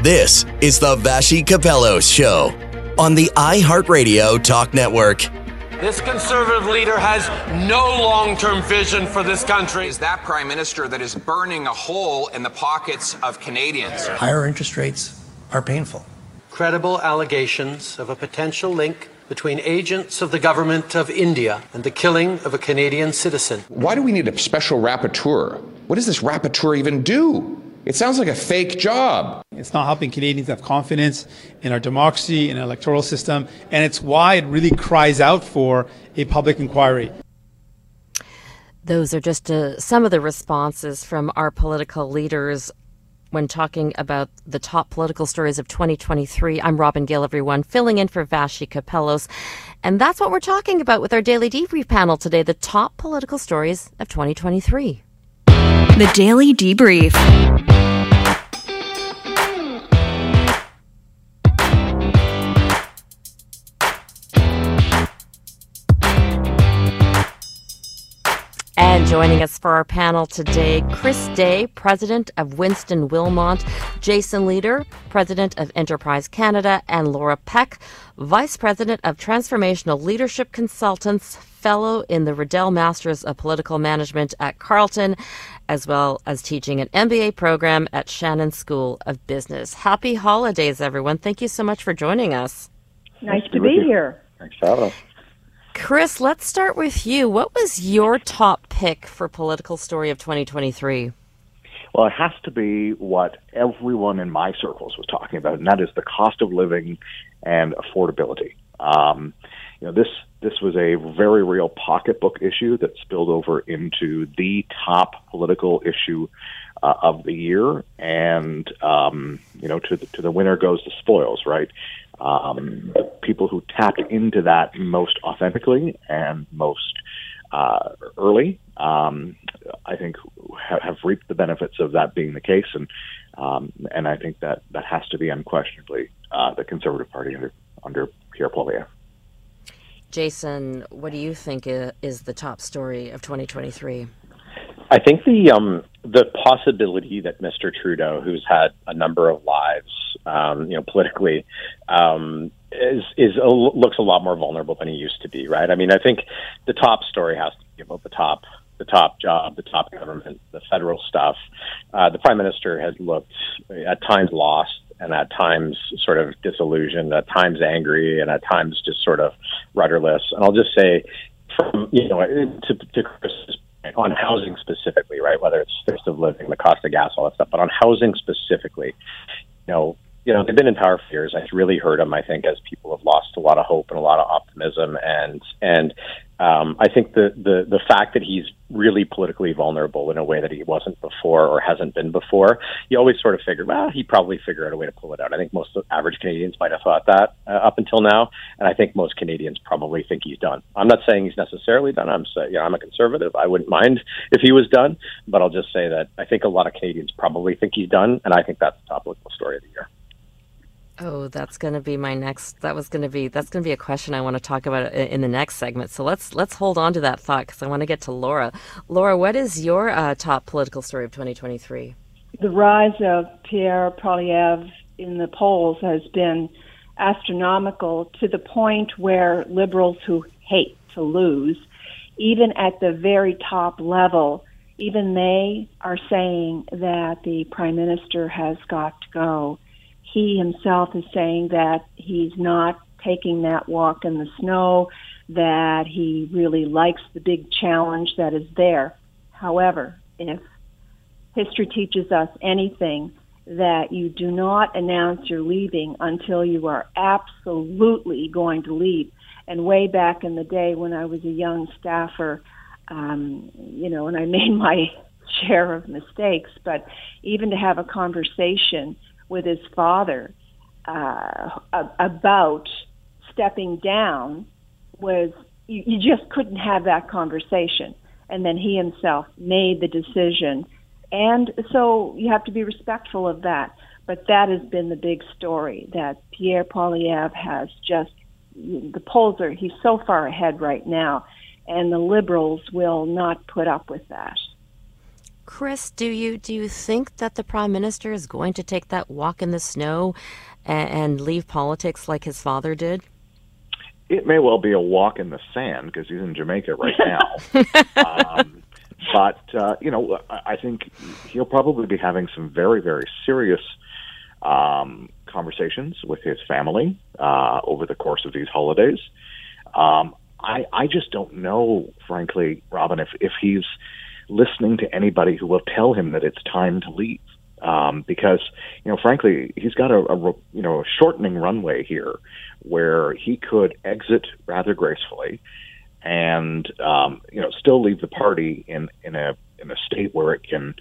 This is the Vassy Kapelos Show on the iHeartRadio Talk Network. This conservative leader has no long term vision for this country. Is that prime minister that is burning a hole in the pockets of Canadians? Higher interest rates are painful. Credible allegations of a potential link between agents of the government of India and the killing of a Canadian citizen. Why do we need a special rapporteur? What does this rapporteur even do? It sounds like a fake job. It's not helping Canadians have confidence in our democracy and electoral system, and it's why it really cries out for a public inquiry. Those are just uh, some of the responses from our political leaders when talking about the top political stories of 2023. I'm Robin Gill, everyone, filling in for Vassy Kapelos. And that's what we're talking about with our daily debrief panel today the top political stories of 2023. The Daily Debrief. Joining us for our panel today Chris Day, President of Winston Wilmot, Jason Lietaer, President of Enterprise Canada, and Laura Peck, Vice President of Transformational Leadership Consultants, Fellow in the Riddell Masters of Political Management at Carleton, as well as teaching an MBA program at Shannon School of Business. Happy holidays, everyone. Thank you so much for joining us. Nice to be here. Thanks for having us. Chris, let's start with you. What was your top pick for political story of 2023? Well, it has to be what everyone in my circles was talking about, and that is the cost of living and affordability. Um, you know, this this was a very real pocketbook issue that spilled over into the top political issue uh, of the year, and um, you know, to the, to the winner goes the spoils, right? Um, the people who tapped into that most authentically and most uh, early, um, I think, ha- have reaped the benefits of that being the case, and um, and I think that that has to be unquestionably uh, the Conservative Party under under Pierre Poilievre. Jason, what do you think is the top story of 2023? I think the um, the possibility that Mr. Trudeau, who's had a number of lives, um, you know, politically, um, is is a, looks a lot more vulnerable than he used to be. Right? I mean, I think the top story has to be about the top the top job, the top government, the federal stuff. Uh, the prime minister has looked at times lost and at times sort of disillusioned, at times angry, and at times just sort of rudderless. And I'll just say, from you know, to, to Chris's on housing specifically, right? Whether it's cost of living, the cost of gas, all that stuff, but on housing specifically, you know, you know, they've been in power for years. I've really heard them. I think as people have lost a lot of hope and a lot of optimism, and and um, I think the, the the fact that he's really politically vulnerable in a way that he wasn't before or hasn't been before, you always sort of figure, well, he probably figure out a way to pull it out. I think most average Canadians might have thought that uh, up until now, and I think most Canadians probably think he's done. I'm not saying he's necessarily done. I'm saying, you know, I'm a conservative. I wouldn't mind if he was done, but I'll just say that I think a lot of Canadians probably think he's done, and I think that's the top political story of the year. Oh, that's going to be my next. That was going to be that's going to be a question I want to talk about in the next segment. So let's let's hold on to that thought because I want to get to Laura. Laura, what is your uh, top political story of 2023? The rise of Pierre Poilievre in the polls has been astronomical to the point where liberals who hate to lose, even at the very top level, even they are saying that the prime minister has got to go he himself is saying that he's not taking that walk in the snow, that he really likes the big challenge that is there. However, if history teaches us anything, that you do not announce you're leaving until you are absolutely going to leave. And way back in the day when I was a young staffer, um, you know, and I made my share of mistakes, but even to have a conversation with his father uh, about stepping down was you, you just couldn't have that conversation. And then he himself made the decision. And so you have to be respectful of that. But that has been the big story that Pierre Poilievre has just, the polls are, he's so far ahead right now. And the liberals will not put up with that. Chris, do you do you think that the prime minister is going to take that walk in the snow and, and leave politics like his father did? It may well be a walk in the sand because he's in Jamaica right now. um, but uh, you know, I think he'll probably be having some very, very serious um, conversations with his family uh, over the course of these holidays. Um, I, I just don't know, frankly, Robin, if if he's listening to anybody who will tell him that it's time to leave. Um, because you know, frankly, he's got a, a you know a shortening runway here, where he could exit rather gracefully, and um, you know still leave the party in in a in a state where it can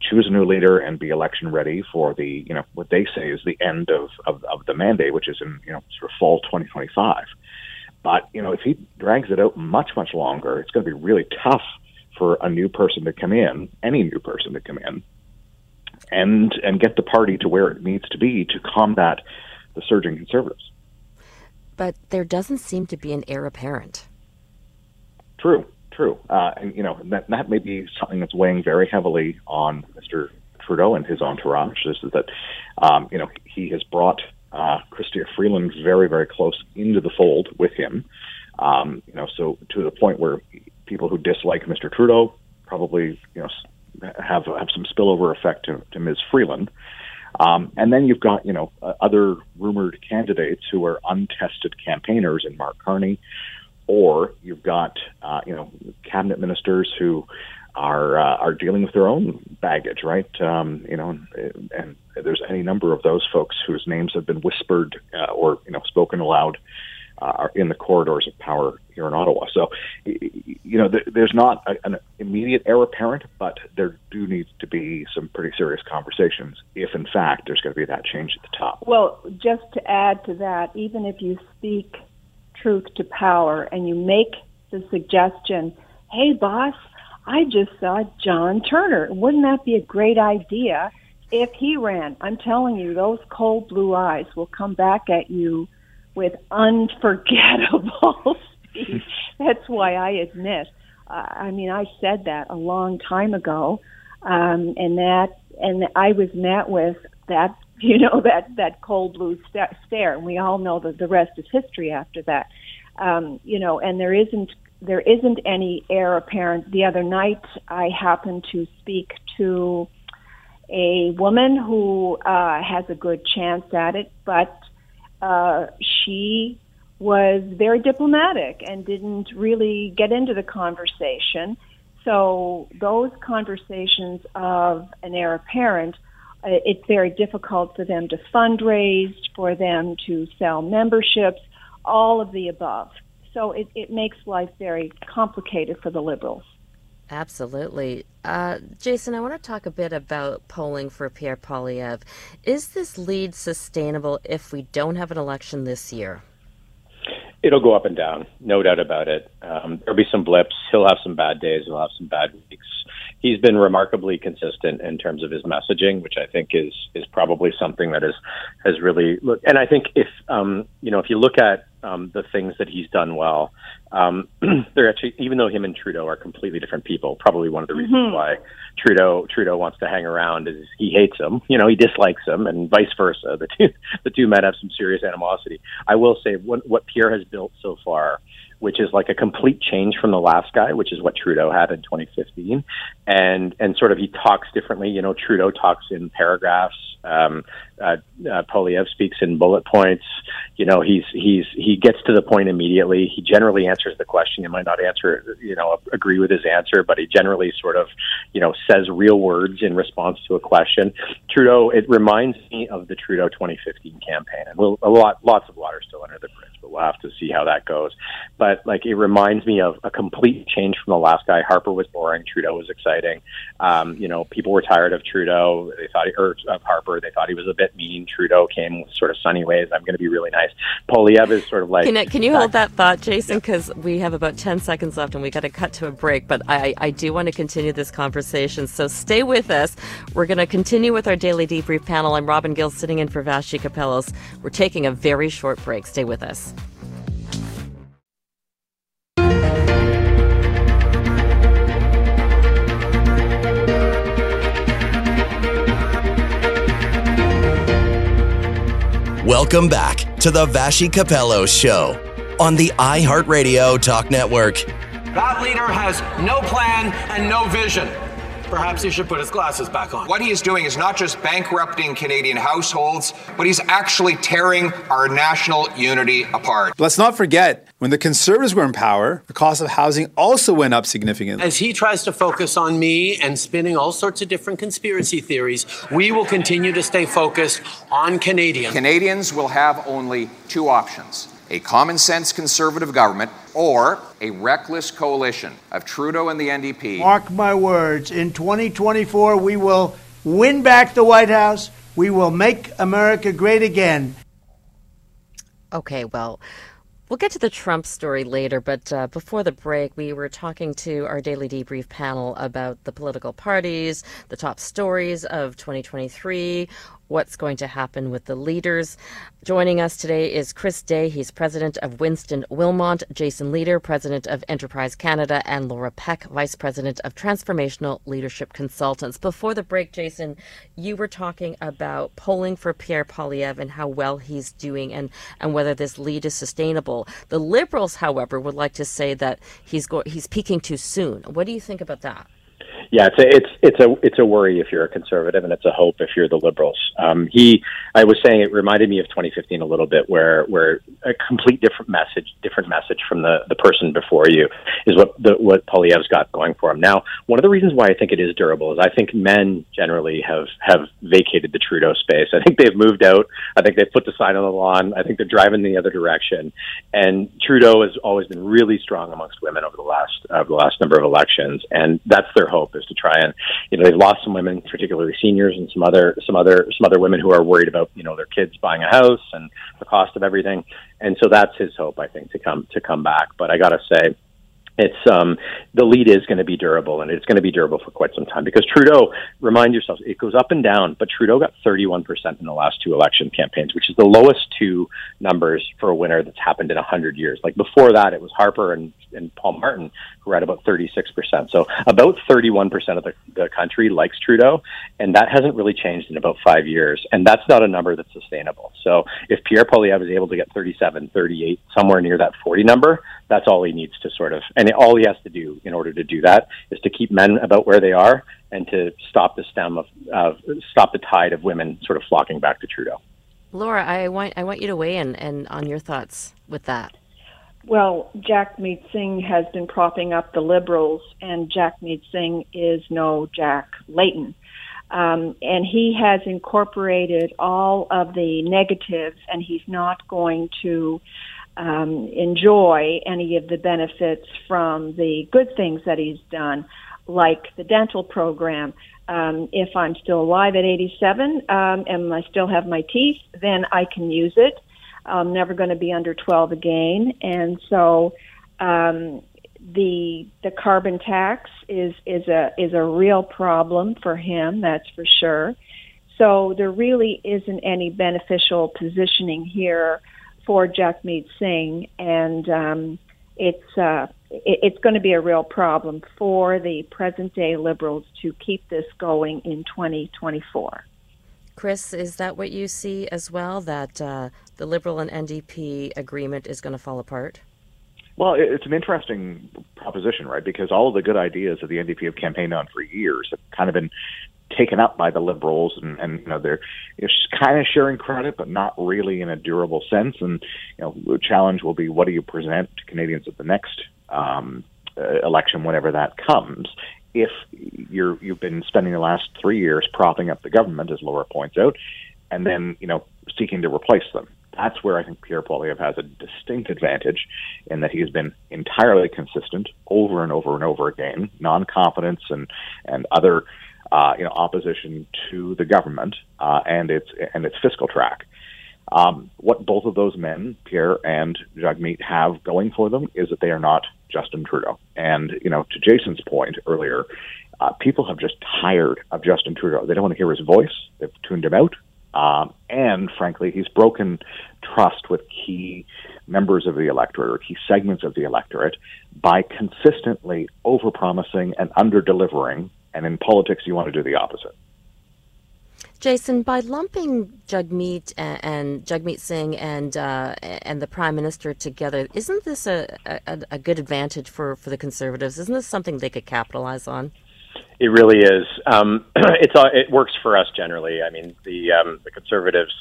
choose a new leader and be election ready for the you know what they say is the end of of, of the mandate, which is in you know sort of fall 2025. But you know if he drags it out much much longer, it's going to be really tough for a new person to come in, any new person to come in, and and get the party to where it needs to be to combat the surging conservatives. But there doesn't seem to be an heir apparent. True. true. Uh, and, you know, that, that may be something that's weighing very heavily on Mr. Trudeau and his entourage. This is that, um, you know, he has brought uh, Chrystia Freeland very, very close into the fold with him. Um, you know, so to the point where people who dislike Mr. Trudeau probably, you know, have have some spillover effect to, to Ms. Freeland. Um, and then you've got, you know, uh, other rumored candidates who are untested campaigners in Mark Carney, or you've got, uh, you know, cabinet ministers who are uh, are dealing with their own baggage, right? Um, you know, and, and there's any number of those folks whose names have been whispered uh, or you know spoken aloud uh, in the corridors of power here in Ottawa. So, you know, there's not an immediate heir apparent, but there do need to be some pretty serious conversations if, in fact, there's going to be that change at the top. Well, just to add to that, even if you speak truth to power and you make the suggestion, hey, boss, I just saw John Turner. Wouldn't that be a great idea if he ran? I'm telling you, those cold blue eyes will come back at you with unforgettable speech. That's why I admit. Uh, I mean, I said that a long time ago, um, and that, and I was met with that, you know, that that cold blue st- stare, and we all know that the rest is history after that. Um, you know, and there isn't there isn't any heir apparent. The other night, I happened to speak to a woman who uh, has a good chance at it, but uh, she was very diplomatic and didn't really get into the conversation. So those conversations of an heir apparent, uh, it's very difficult for them to fundraise, for them to sell memberships, all of the above. So it, it makes life very complicated for the liberals. Absolutely. Uh, Jason, I want to talk a bit about polling for Pierre Poilievre. Is this lead sustainable if we don't have an election this year? It'll go up and down, no doubt about it. Um, there'll be some blips. He'll have some bad days. He'll have some bad weeks. He's been remarkably consistent in terms of his messaging, which I think is is probably something that is has really look. And I think if um, you know if you look at um, the things that he's done well. Um, they're actually, even though him and Trudeau are completely different people, probably one of the reasons mm-hmm. why Trudeau Trudeau wants to hang around is he hates him. You know, he dislikes him, and vice versa. The two the two men have some serious animosity. I will say what, what Pierre has built so far which is like a complete change from the last guy, which is what Trudeau had in 2015, and and sort of he talks differently. You know, Trudeau talks in paragraphs. Um, uh, uh, Poilievre speaks in bullet points. You know, he's he's he gets to the point immediately. He generally answers the question. He might not answer, you know, agree with his answer, but he generally sort of, you know, says real words in response to a question. Trudeau, it reminds me of the Trudeau 2015 campaign, and we'll, a lot lots of water still under the bridge, but we'll have to see how that goes. But like, it reminds me of a complete change from the last guy. Harper was boring. Trudeau was exciting. Um, you know, people were tired of Trudeau. They thought, or of Harper. They thought he was a bit mean. Trudeau came with sort of sunny ways. I'm going to be really nice. Poilievre is sort of like. Can, can you hold that thought, Jason? Because we have about 10 seconds left and we got to cut to a break. But I, I do want to continue this conversation. So stay with us. We're going to continue with our daily debrief panel. I'm Robin Gill sitting in for Vassy Kapelos. We're taking a very short break. Stay with us. Welcome back to the Vassy Kapelos Show on the iHeartRadio Talk Network. That leader has no plan and no vision. Perhaps he should put his glasses back on. What he is doing is not just bankrupting Canadian households, but he's actually tearing our national unity apart. Let's not forget, when the Conservatives were in power, the cost of housing also went up significantly. As he tries to focus on me and spinning all sorts of different conspiracy theories, we will continue to stay focused on Canadians. Canadians will have only two options a common sense conservative government or a reckless coalition of Trudeau and the NDP. Mark my words, in 2024, we will win back the White House. We will make America great again. Okay, well, We'll get to the Trump story later, but uh, before the break, we were talking to our daily debrief panel about the political parties, the top stories of 2023, what's going to happen with the leaders. Joining us today is Chris Day. He's president of Winston Wilmot, Jason Lietaer, president of Enterprise Canada, and Laura Peck, vice president of Transformational Leadership Consultants. Before the break, Jason, you were talking about polling for Pierre Poilievre and how well he's doing and, and whether this lead is sustainable. The Liberals, however, would like to say that he's go- he's peaking too soon. What do you think about that? Yeah, it's a, it's it's a it's a worry if you're a conservative, and it's a hope if you're the liberals. Um, he, I was saying, it reminded me of 2015 a little bit, where where a complete different message, different message from the the person before you is what the what Poilievre's got going for him. Now, one of the reasons why I think it is durable is I think men generally have have vacated the Trudeau space. I think they've moved out. I think they've put the sign on the lawn. I think they're driving the other direction. And Trudeau has always been really strong amongst women over the last uh, the last number of elections, and that's their hope is to try and you know they've lost some women, particularly seniors, and some other some other some other women who are worried about you know their kids buying a house and the cost of everything, and so that's his hope, I think, to come to come back. But I got to say, it's um, the lead is going to be durable, and it's going to be durable for quite some time because Trudeau. Remind yourself, it goes up and down, but Trudeau got 31 percent in the last two election campaigns, which is the lowest two numbers for a winner that's happened in 100 years. Like before that, it was Harper and, and Paul Martin who at about 36 percent. So about 31 percent of the, the country likes Trudeau, and that hasn't really changed in about five years, and that's not a number that's sustainable. So if Pierre Poilievre is able to get 37, 38, somewhere near that 40 number, that's all he needs to sort of, and all he has to do in order to do that is to keep men about where they are and to stop the stem of, of stop the tide of women sort of flocking back to Trudeau. Laura, I want I want you to weigh in and on your thoughts with that. Well, Jagmeet Singh has been propping up the Liberals, and Jagmeet Singh is no Jack Layton. Um, and he has incorporated all of the negatives, and he's not going to um, enjoy any of the benefits from the good things that he's done, like the dental program. Um, if I'm still alive at 87 um, and I still have my teeth, then I can use it. I'm never going to be under 12 again, and so um, the the carbon tax is is a is a real problem for him. That's for sure. So there really isn't any beneficial positioning here for Jagmeet Singh, and um, it's uh, it, it's going to be a real problem for the present day Liberals to keep this going in 2024. Chris, is that what you see as well? That uh, the Liberal and NDP agreement is going to fall apart? Well, it's an interesting proposition, right? Because all of the good ideas that the NDP have campaigned on for years have kind of been taken up by the liberals, and, and you know they're you know, kind of sharing credit, but not really in a durable sense. And you know, the challenge will be what do you present to Canadians at the next um, uh, election, whenever that comes. If you're you've been spending the last three years propping up the government, as Laura points out, and then you know seeking to replace them. That's where I think Pierre Poilievre has a distinct advantage in that he has been entirely consistent over and over and over again, non-confidence and and other uh, you know, opposition to the government uh, and its and its fiscal track. Um, what both of those men, Pierre and Jagmeet, have going for them is that they are not Justin Trudeau. And you know, to Jason's point earlier, uh, people have just tired of Justin Trudeau. They don't want to hear his voice. They've tuned him out. Um, and frankly, he's broken trust with key members of the electorate or key segments of the electorate by consistently overpromising and under-delivering and in politics, you want to do the opposite. Jason, by lumping Jagmeet and, and Jagmeet Singh and uh, and the Prime Minister together, isn't this a, a, a, good advantage for, for the Conservatives? Isn't this something they could capitalize on? It really is. Um, it's uh, it works for us generally. I mean, the um, the Conservatives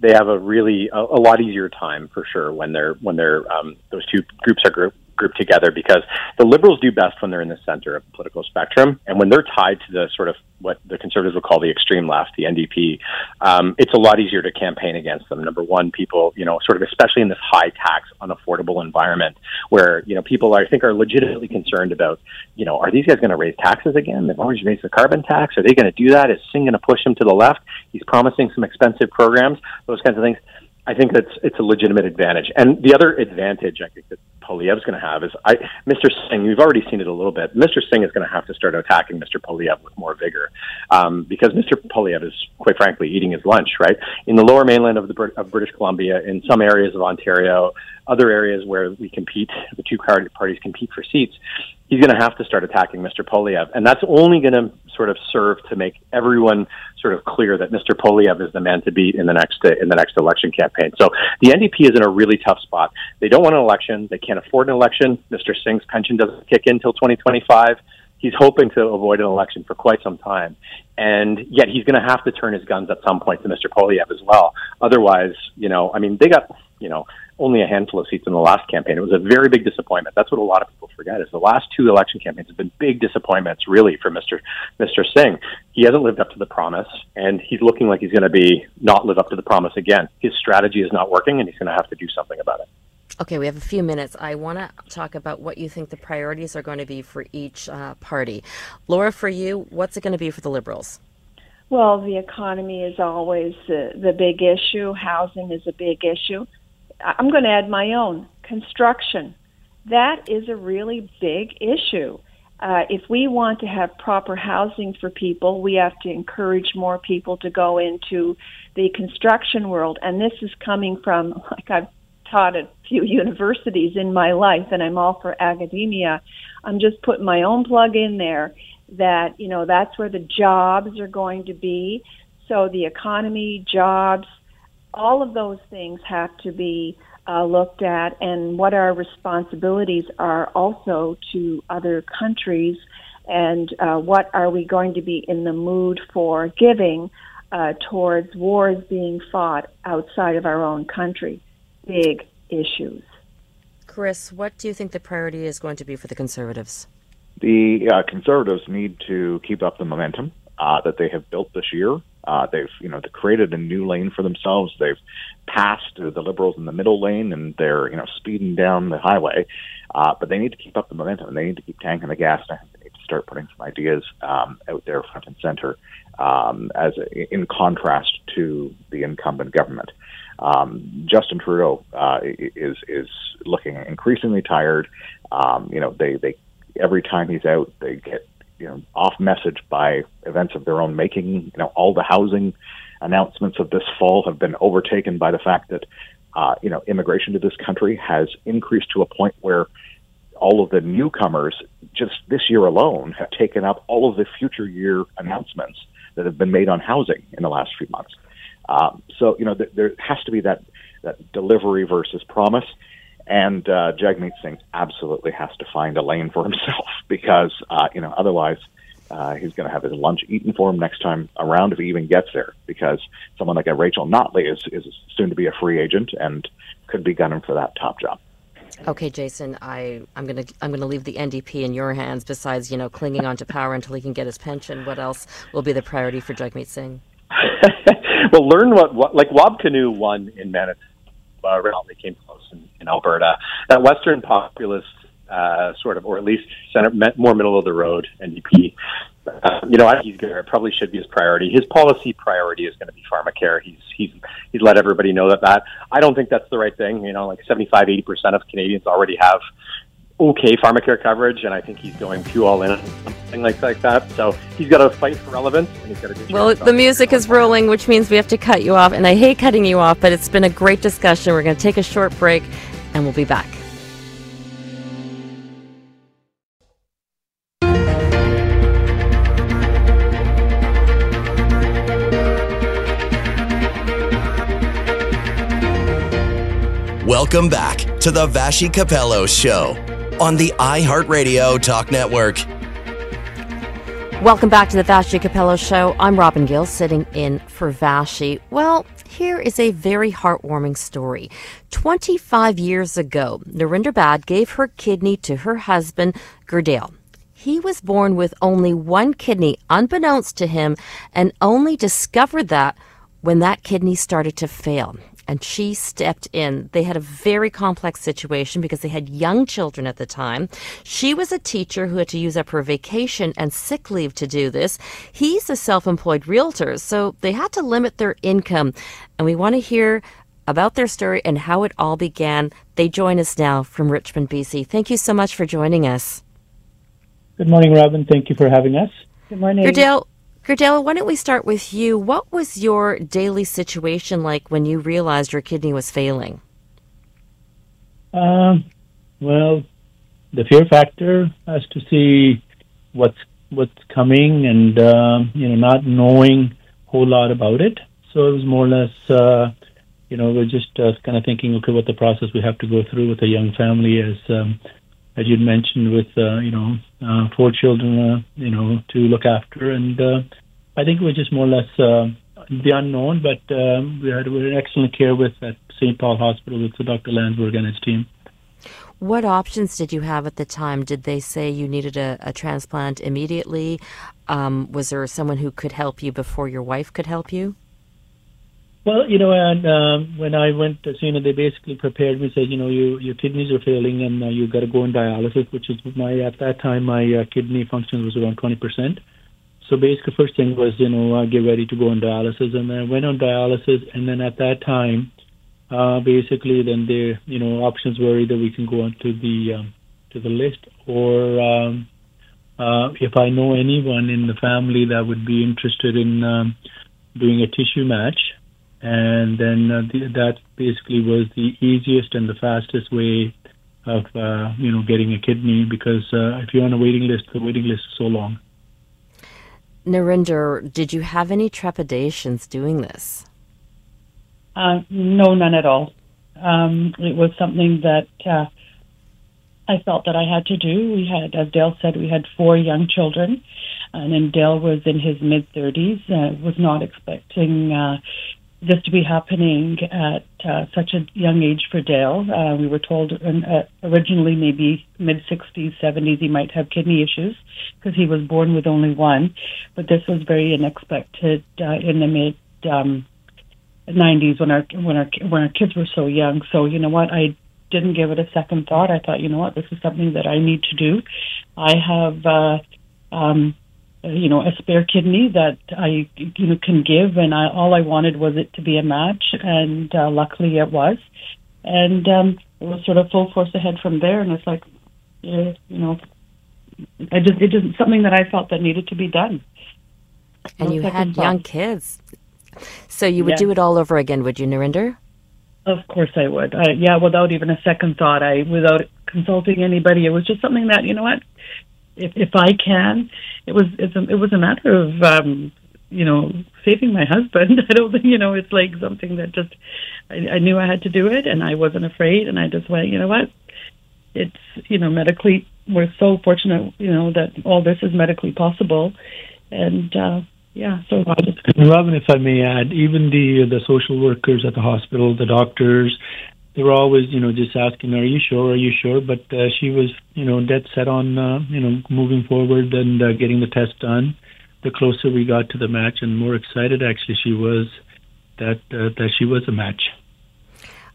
they have a really a, a, lot easier time for sure when they're when they're um, those two groups are group, grouped together because the liberals do best when they're in the center of the political spectrum, and when they're tied to the sort of what the conservatives would call the extreme left, the NDP, um, it's a lot easier to campaign against them. Number one, people, you know, sort of especially in this high tax, unaffordable environment where you know people I think are legitimately concerned about, you know, are these guys going to raise taxes again? They've always raised the carbon tax. Are they going to do that? Is Singh going to push them to the left? He's promising some expensive programs, those kinds of things. I think that's it's a legitimate advantage. And the other advantage I think that Poilievre's going to have is I, Mr. Singh. We've already seen it a little bit. Mr. Singh is going to have to start attacking Mr. Poilievre with more vigor um, because Mr. Poilievre is, quite frankly, eating his lunch right in the Lower Mainland of the of British Columbia, in some areas of Ontario, other areas where we compete, the two parties compete for seats he's going to have to start attacking Mr. Poilievre, and that's only going to sort of serve to make everyone sort of clear that Mr. Poilievre is the man to beat in the next in the next election campaign. So the NDP is in a really tough spot. They don't want an election. They can't afford an election. Mr. Singh's pension doesn't kick in until 2025. He's hoping to avoid an election for quite some time, and yet he's going to have to turn his guns at some point to Mr. Poilievre as well. Otherwise, you know, I mean, they got you know only a handful of seats in the last campaign. It was a very big disappointment. That's what a lot of people forget is the last two election campaigns have been big disappointments really for Mr. Mr. Singh. He hasn't lived up to the promise and he's looking like he's going to be not live up to the promise again. His strategy is not working and he's going to have to do something about it. Okay, we have a few minutes. I want to talk about what you think the priorities are going to be for each uh, party. Laura, for you, what's it going to be for the Liberals? Well, the economy is always the, the big issue. Housing is a big issue. I'm going to add my own construction. That is a really big issue. Uh, if we want to have proper housing for people, we have to encourage more people to go into the construction world. And this is coming from, like I've taught at a few universities in my life, and I'm all for academia. I'm just putting my own plug in there that, you know, that's where the jobs are going to be. So the economy, jobs, all of those things have to be uh, looked at, and what our responsibilities are also to other countries, and uh, what are we going to be in the mood for giving uh, towards wars being fought outside of our own country. Big issues. Chris, what do you think the priority is going to be for the Conservatives? The uh, Conservatives need to keep up the momentum uh, that they have built this year. Uh, they've, you know, they created a new lane for themselves. They've passed the Liberals in the middle lane, and they're, you know, speeding down the highway. Uh, but they need to keep up the momentum. And they need to keep tanking the gas. And they need to start putting some ideas um, out there front and center, um, as a, in contrast to the incumbent government. Um, Justin Trudeau uh, is is looking increasingly tired. Um, you know, they they every time he's out, they get you know off message by events of their own making. You know, all the housing announcements of this fall have been overtaken by the fact that uh, you know immigration to this country has increased to a point where all of the newcomers just this year alone have taken up all of the future year announcements that have been made on housing in the last few months. Um, so you know th- there has to be that that delivery versus promise. And uh, Jagmeet Singh absolutely has to find a lane for himself because, uh, you know, otherwise uh, he's going to have his lunch eaten for him next time around if he even gets there. Because someone like a Rachel Notley is, is soon to be a free agent and could be gunning for that top job. Okay, Jason, I, I'm gonna I'm gonna leave the NDP in your hands. Besides, you know, clinging on to power until he can get his pension, what else will be the priority for Jagmeet Singh? well, learn what, what like Wab Kinew won in Manitoba. Uh, they came close in, in Alberta. That Western populist uh, sort of, or at least center, more middle of the road NDP. Uh, you know, he's going probably should be his priority. His policy priority is going to be pharmacare. He's he's he's let everybody know that that. I don't think that's the right thing. You know, like 75, 80 percent of Canadians already have okay pharmacare coverage, and I think he's going too all in on something like, like that. So he's got to fight for relevance, and he's got to. Well, the music is rolling, which means we have to cut you off, and I hate cutting you off, but it's been a great discussion. We're going to take a short break, and we'll be back. Welcome back to the Vassy Kapelos Show on the iHeartRadio Talk Network. Welcome back to the Vassy Kapelos Show. I'm Robin Gill, sitting in for Vassy. Well, here is a very heartwarming story. 25 years ago, Narinder Badh gave her kidney to her husband, Gurdale. He was born with only one kidney, unbeknownst to him, and only discovered that when that kidney started to fail and she stepped in. They had a very complex situation because they had young children at the time. She was a teacher who had to use up her vacation and sick leave to do this. He's a self employed realtor, so they had to limit their income. And we want to hear about their story and how it all began. They join us now from Richmond, BC. Thank you so much for joining us. Good morning, Robin. Thank you for having us. Good morning. Gerdale, Gerdale, why don't we start with you? What was your daily situation like when you realized your kidney was failing? Um, well, the fear factor as to see what's what's coming and uh, you know not knowing a whole lot about it. So it was more or less, uh, you know, we're just uh, kind of thinking, okay, what the process we have to go through with a young family, as um, as you'd mentioned, with uh, you know uh, four children, uh, you know, to look after, and uh, I think it was just more or less uh, the unknown. But um, we had we had excellent care with at St. Paul Hospital with Dr. Landsberg and his team. What options did you have at the time? Did they say you needed a, a transplant immediately? Um, was there someone who could help you before your wife could help you? Well, you know, and um, when I went see, you know, they basically prepared me, said, you know, you, your kidneys are failing and uh, you got to go on dialysis, which is my at that time my uh, kidney function was around twenty percent. So basically, first thing was, you know, uh, get ready to go on dialysis, and then I went on dialysis, and then at that time, uh, basically, then the you know options were either we can go on to the um, to the list, or um, uh, if I know anyone in the family that would be interested in um, doing a tissue match, and then uh, the, that basically was the easiest and the fastest way of uh, you know getting a kidney because uh, if you're on a waiting list, the waiting list is so long. Narinder, did you have any trepidations doing this? Uh, no, none at all. Um, it was something that uh, I felt that I had to do. We had, as Dale said, we had four young children, and then Dale was in his mid 30s. Uh, was not expecting uh, this to be happening at uh, such a young age for Dale. Uh, we were told uh, originally maybe mid 60s, 70s he might have kidney issues because he was born with only one, but this was very unexpected uh, in the mid. Um, 90s when our when our when our kids were so young. So you know what, I didn't give it a second thought. I thought, you know what, this is something that I need to do. I have, uh, um, you know, a spare kidney that I you know can give, and I all I wanted was it to be a match, and uh, luckily it was, and um, it was sort of full force ahead from there. And it's like, you know, I just it just something that I felt that needed to be done. And No you had thought. young kids. So you would Yeah. do it all over again, would you, Narinder? Of course I would. I, yeah, without even a second thought. I without consulting anybody. It was just something that you know what, if if I can, it was it's a, it was a matter of um, you know saving my husband. I don't think you know it's like something that just I, I knew I had to do it, and I wasn't afraid, and I just went. You know what, it's you know medically we're so fortunate you know that all this is medically possible, and uh, yeah, so Robin, if I may add, even the the social workers at the hospital, the doctors, they were always, you know, just asking, "Are you sure? Are you sure?" But uh, she was, you know, dead set on, uh, you know, moving forward and uh, getting the test done. The closer we got to the match, and more excited actually she was that uh, that she was a match.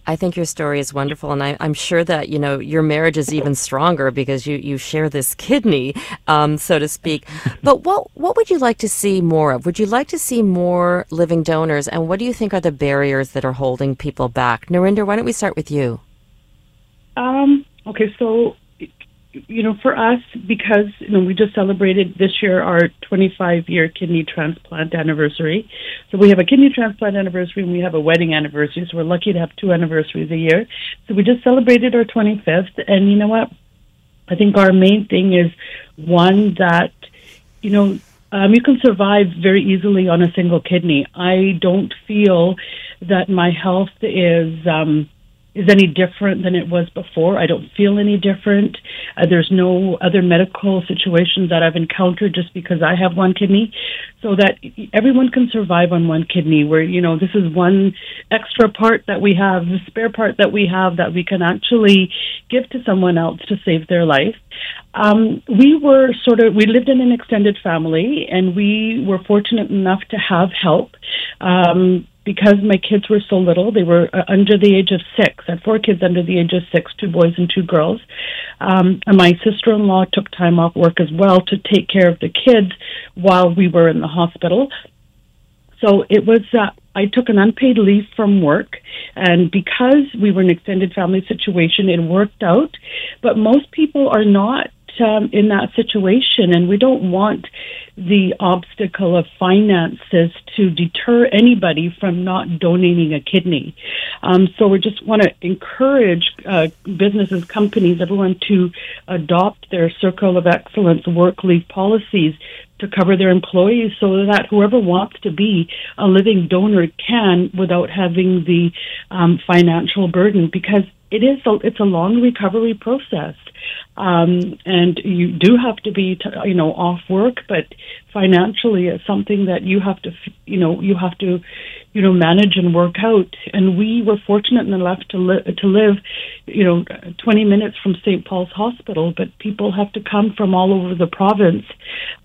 I think your story is wonderful, and I, I'm sure that you know your marriage is even stronger because you, you share this kidney, um, so to speak. But what what would you like to see more of? Would you like to see more living donors? And what do you think are the barriers that are holding people back? Narinder, why don't we start with you? Um, okay, so you know, for us, because you know, we just celebrated this year our 25 year kidney transplant anniversary. So we have a kidney transplant anniversary and we have a wedding anniversary. So we're lucky to have two anniversaries a year. So we just celebrated our 25th, and you know what? I think our main thing is one that you know um, you can survive very easily on a single kidney. I don't feel that my health is um, is any different than it was before. I don't feel any different. Uh, there's no other medical situations that I've encountered just because I have one kidney, so that everyone can survive on one kidney. Where you know this is one extra part that we have, the spare part that we have that we can actually give to someone else to save their life. Um, we were sort of we lived in an extended family, and we were fortunate enough to have help. Um, because my kids were so little, they were uh, under the age of six. I had four kids under the age of six, two boys and two girls. Um, and my sister-in-law took time off work as well to take care of the kids while we were in the hospital. So it was. Uh, I took an unpaid leave from work, and because we were in an extended family situation, it worked out. But most people are not um, in that situation, and we don't want the obstacle of finances to deter anybody from not donating a kidney. Um, so we just want to encourage uh, businesses, companies, everyone to adopt their Circle of Excellence work leave policies to cover their employees so that whoever wants to be a living donor can without having the um, financial burden because it is a, it's a long recovery process. Um, and you do have to be you know off work but financially it's something that you have to you know you have to you know manage and work out. And we were fortunate enough to live to live you know 20 minutes from St Paul's Hospital but people have to come from all over the province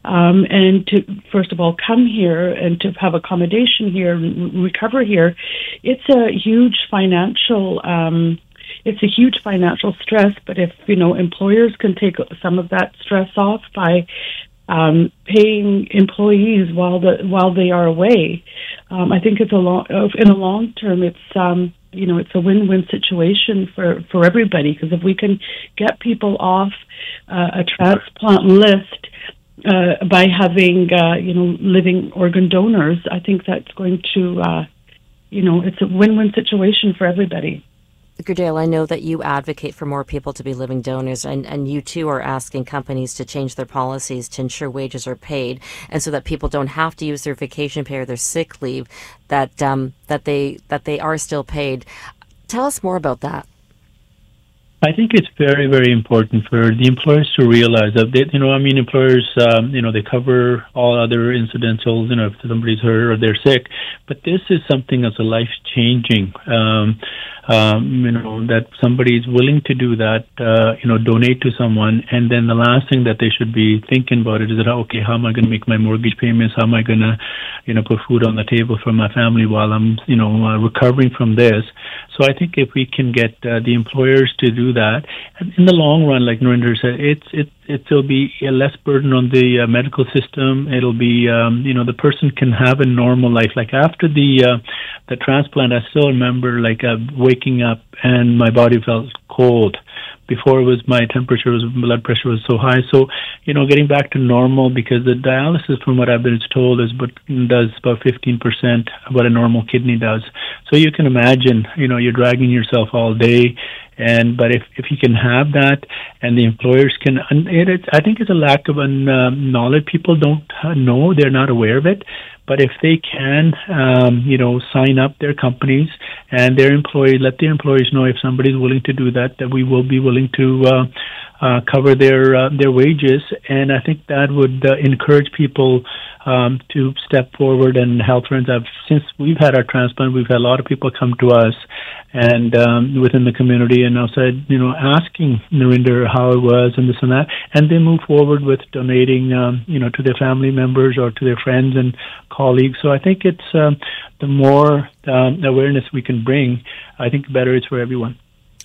um, and to first of all come here and to have accommodation here and recover here. It's a huge financial um, it's a huge financial stress. But if you know employers can take some of that stress off by um, paying employees while the while they are away, um, I think it's a long in the long term. It's um, you know it's a win-win situation for for everybody because if we can get people off uh, a transplant list. Uh, by having uh, you know living organ donors, I think that's going to uh, you know it's a win-win situation for everybody. Gerdale, I know that you advocate for more people to be living donors, and, and you too are asking companies to change their policies to ensure wages are paid, and so that people don't have to use their vacation pay or their sick leave, that um, that they that they are still paid. Tell us more about that. I think it's very, very important for the employers to realize that they, you know, I mean, employers, um, you know, they cover all other incidentals, you know, if somebody's hurt or they're sick, but this is something that's a life changing. Um, um, you know, that somebody is willing to do that, uh, you know, donate to someone, and then the last thing that they should be thinking about it is that okay, how am I going to make my mortgage payments? How am I going to, you know, put food on the table for my family while I'm, you know, uh, recovering from this? So I think if we can get uh, the employers to do that, in the long run, like Narinder said, it's it it'll be a less burden on the uh, medical system. It'll be, um, you know, the person can have a normal life. Like after the uh, the transplant, I still remember like uh, waking up and my body felt cold. Before it was my temperature was blood pressure was so high. So, you know, getting back to normal because the dialysis, from what I've been told, is but does about fifteen percent of what a normal kidney does. So you can imagine, you know, you're dragging yourself all day and but if if you can have that, and the employers can, and it, I think it's a lack of un, uh, knowledge. People don't know; they're not aware of it. But if they can, um, you know, sign up their companies and their employees, let their employees know if somebody's willing to do that, that we will be willing to uh, uh, cover their uh, their wages, and I think that would uh, encourage people um, to step forward and health friends. Have since we've had our transplant, we've had a lot of people come to us and um, within the community, and outside, you know, asking Narinder how it was and this and that, and they move forward with donating, um, you know, to their family members or to their friends and colleagues. So I think it's um, the more um, awareness we can bring, I think better it's for everyone.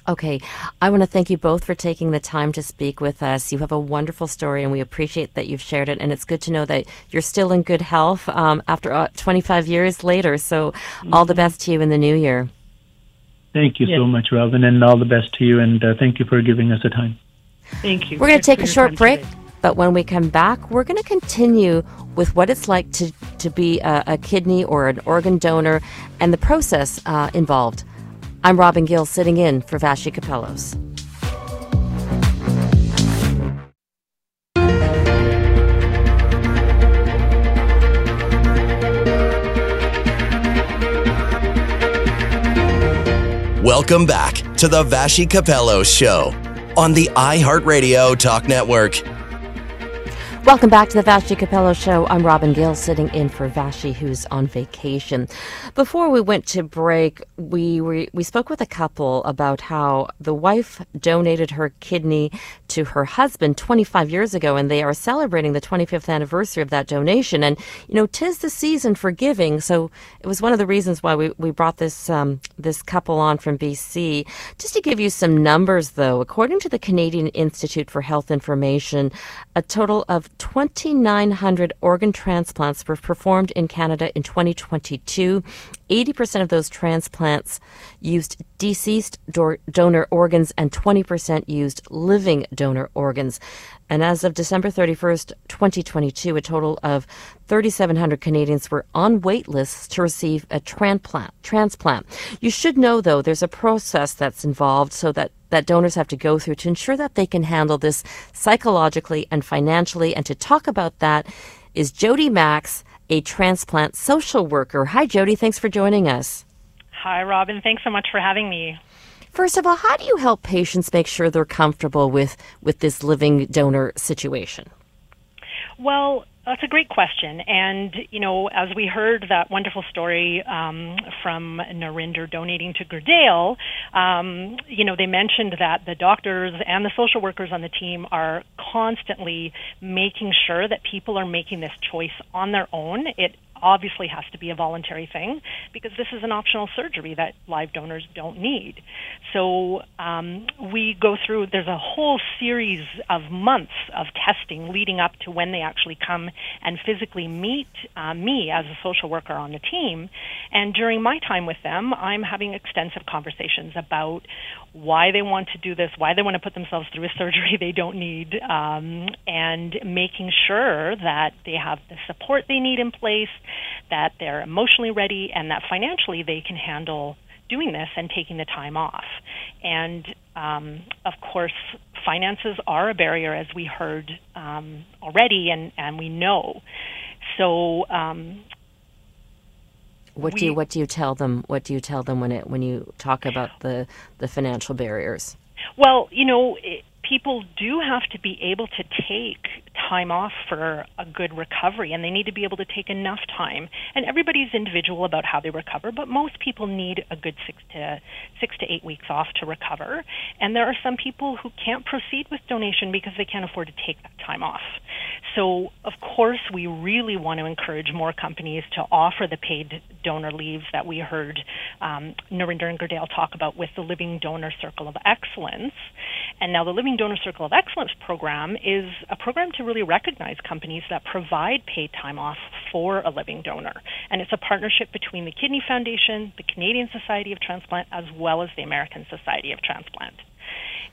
Okay. I want to thank you both for taking the time to speak with us. You have a wonderful story, and we appreciate that you've shared it. And it's good to know that you're still in good health um, after uh, 25 years later. So, mm-hmm. all the best to you in the new year. Thank you yes. so much, Robin, and all the best to you. And uh, thank you for giving us the time. Thank you. We're going to take a short break. Today. But when we come back, we're going to continue with what it's like to, to be a, a kidney or an organ donor and the process uh, involved. I'm Robin Gill sitting in for Vassy Kapelos. Welcome back to the Vassy Kapelos Show on the iHeartRadio Talk Network. Welcome back to the Vassy Kapelos Show. I'm Robin Gill, sitting in for Vashi, who's on vacation. Before we went to break, we we, spoke with a couple about how the wife donated her kidney to her husband 25 years ago, and they are celebrating the 25th anniversary of that donation. And you know, tis the season for giving, so it was one of the reasons why we, we brought this um, this couple on from BC. Just to give you some numbers, though, according to the Canadian Institute for Health Information, a total of 2,900 organ transplants were performed in Canada in 2022. 80% of those transplants used deceased do- donor organs and 20% used living donor organs. And as of December 31st, 2022, a total of 3,700 Canadians were on wait lists to receive a transplant. Transplant. You should know, though, there's a process that's involved so that that donors have to go through to ensure that they can handle this psychologically and financially. And to talk about that is Jody Max, a transplant social worker. Hi, Jody. Thanks for joining us. Hi, Robin. Thanks so much for having me. First of all, how do you help patients make sure they're comfortable with, with this living donor situation? Well, that's a great question. And, you know, as we heard that wonderful story um, from Narinder donating to Gerdale, um, you know, they mentioned that the doctors and the social workers on the team are constantly making sure that people are making this choice on their own. It obviously has to be a voluntary thing because this is an optional surgery that live donors don't need. So um, we go through, there's a whole series of months of testing leading up to when they actually come and physically meet uh, me as a social worker on the team. And during my time with them, I'm having extensive conversations about why they want to do this, why they want to put themselves through a surgery they don't need, um, and making sure that they have the support they need in place, that they're emotionally ready, and that financially they can handle doing this and taking the time off. And um, of course, finances are a barrier, as we heard um, already, and, and we know. So um, what we, do you what do you tell them? What do you tell them when it when you talk about the the financial barriers? Well, you know, it, people do have to be able to take time off for a good recovery and they need to be able to take enough time. And everybody's individual about how they recover but most people need a good 6 to 6 to 8 weeks off to recover. And there are some people who can't proceed with donation because they can't afford to take that time off. So of course we really want to encourage more companies to offer the paid donor leaves that we heard um, Narinder and Gerdale talk about with the Living Donor Circle of Excellence. And now the Living Donor Circle of Excellence program is a program to really recognize companies that provide paid time off for a living donor. And it's a partnership between the Kidney Foundation, the Canadian Society of Transplant, as well as the American Society of Transplant.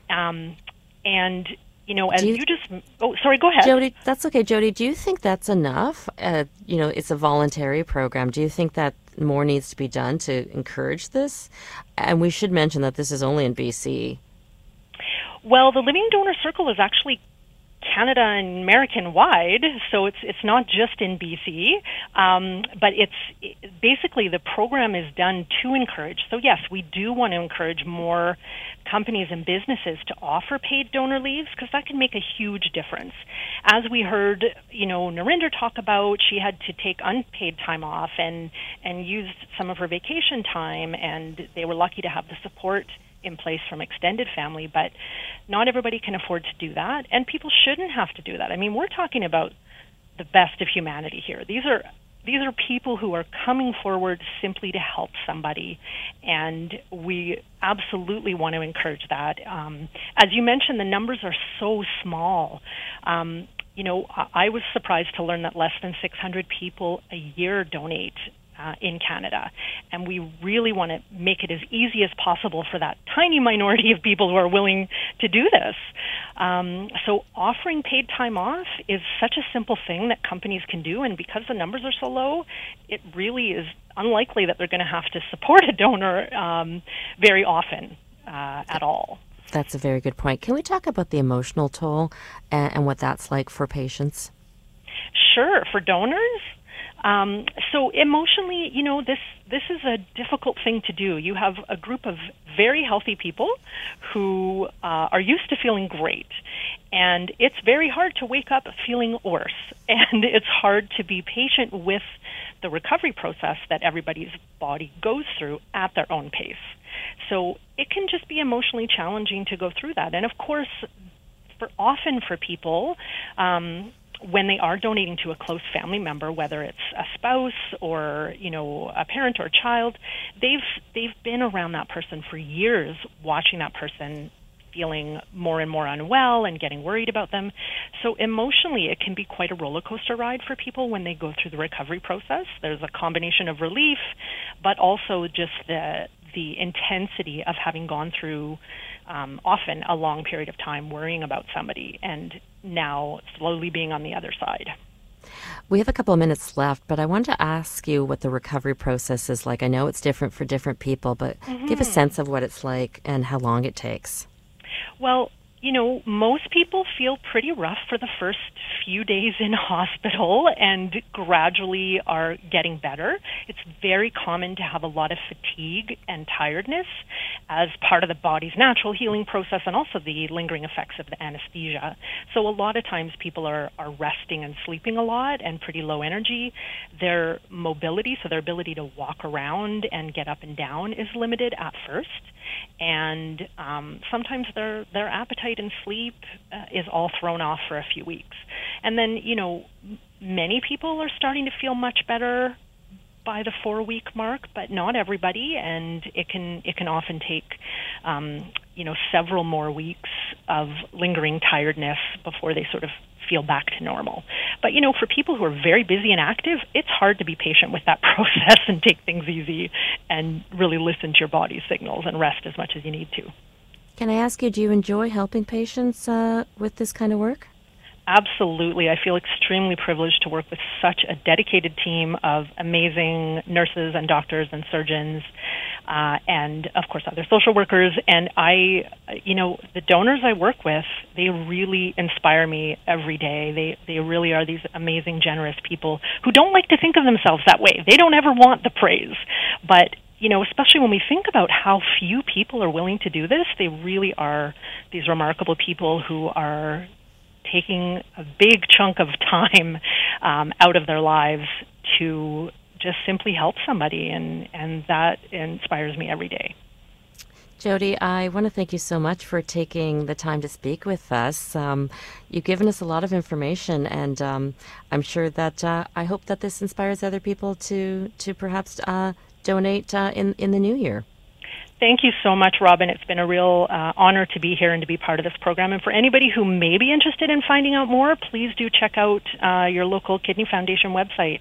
Um, and you know, as you, you, just oh, sorry, go ahead, Jody. That's okay, Jody. Do you think that's enough? Uh, you know, it's a voluntary program. Do you think that more needs to be done to encourage this? And we should mention that this is only in BC. Well, the Living Donor Circle is actually Canada and American wide, so it's it's not just in BC, um, but it's basically the program is done to encourage. So yes, we do want to encourage more companies and businesses to offer paid donor leaves because that can make a huge difference. As we heard, you know, Narinder talk about, she had to take unpaid time off and and used some of her vacation time, and they were lucky to have the support in place from extended family, but not everybody can afford to do that, and people shouldn't have to do that. I mean, we're talking about the best of humanity here. These are these are people who are coming forward simply to help somebody, and we absolutely want to encourage that. Um, as you mentioned, the numbers are so small. Um, you know, I was surprised to learn that less than 600 people a year donate uh, in Canada. And we really want to make it as easy as possible for that tiny minority of people who are willing to do this. Um, so offering paid time off is such a simple thing that companies can do. And because the numbers are so low, it really is unlikely that they're going to have to support a donor um, very often uh, at all. That's a very good point. Can we talk about the emotional toll and, and what that's like for patients? Sure. For donors, um, so emotionally, you know, this this is a difficult thing to do. You have a group of very healthy people who uh, are used to feeling great, and it's very hard to wake up feeling worse, and it's hard to be patient with the recovery process that everybody's body goes through at their own pace. So it can just be emotionally challenging to go through that, and of course, for often for people. Um, when they are donating to a close family member, whether it's a spouse or you know a parent or a child, they've they've been around that person for years, watching that person feeling more and more unwell and getting worried about them. So emotionally, it can be quite a roller coaster ride for people when they go through the recovery process. There's a combination of relief, but also just the the intensity of having gone through um, often a long period of time worrying about somebody and now slowly being on the other side. We have a couple of minutes left, but I want to ask you what the recovery process is like. I know it's different for different people, but mm-hmm. give a mm-hmm. sense of what it's like and how long it takes. Well, you know, most people feel pretty rough for the first few days in hospital and gradually are getting better. It's very common to have a lot of fatigue and tiredness as part of the body's natural healing process and also the lingering effects of the anesthesia. So a lot of times people are, are resting and sleeping a lot and pretty low energy. Their mobility, so their ability to walk around and get up and down is limited at first. And um, sometimes their their appetite and sleep uh, is all thrown off for a few weeks. And then, you know, many people are starting to feel much better by the four week mark, but not everybody, and it can it can often take um, you know several more weeks of lingering tiredness before they sort of feel back to normal. But you know, for people who are very busy and active, it's hard to be patient with that process and take things easy and really listen to your body's signals and rest as much as you need to. Can I ask you, do you enjoy helping patients uh, with this kind of work? Absolutely. I feel extremely privileged to work with such a dedicated team of amazing nurses and doctors and surgeons, uh, and of course other social workers. And I, you know, the donors I work with, they really inspire me every day. They they really are these amazing, generous people who don't like to think of themselves that way. They don't ever want the praise, but you know, especially when we think about how few people are willing to do this, they really are these remarkable people who are taking a big chunk of time um, out of their lives to just simply help somebody, and, and that inspires me every day. Jody, I want to thank you so much for taking the time to speak with us. Um, you've given us a lot of information, and um, I'm sure that uh, I hope that this inspires other people to to perhaps uh, donate uh, in in the new year. Thank you so much, Robin. It's been a real uh, honor to be here and to be part of this program. And for anybody who may be interested in finding out more, please do check out uh, your local Kidney Foundation website.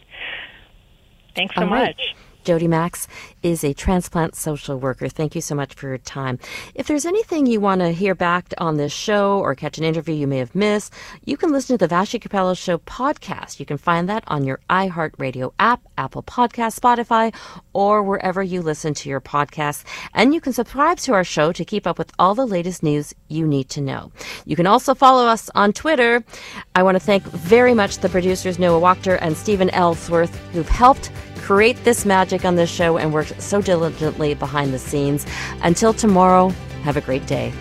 Thanks so much. Jody Max is a transplant social worker. Thank you so much for your time. If there's anything you want to hear back on this show or catch an interview you may have missed, you can listen to the Vassy Kapelos Show podcast. You can find that on your iHeartRadio app, Apple Podcast, Spotify, or wherever you listen to your podcasts. And you can subscribe to our show to keep up with all the latest news you need to know. You can also follow us on Twitter. I want to thank very much the producers Noah Wachter and Stephen Ellsworth who've helped create this magic on this show and worked so diligently behind the scenes. Until tomorrow, have a great day.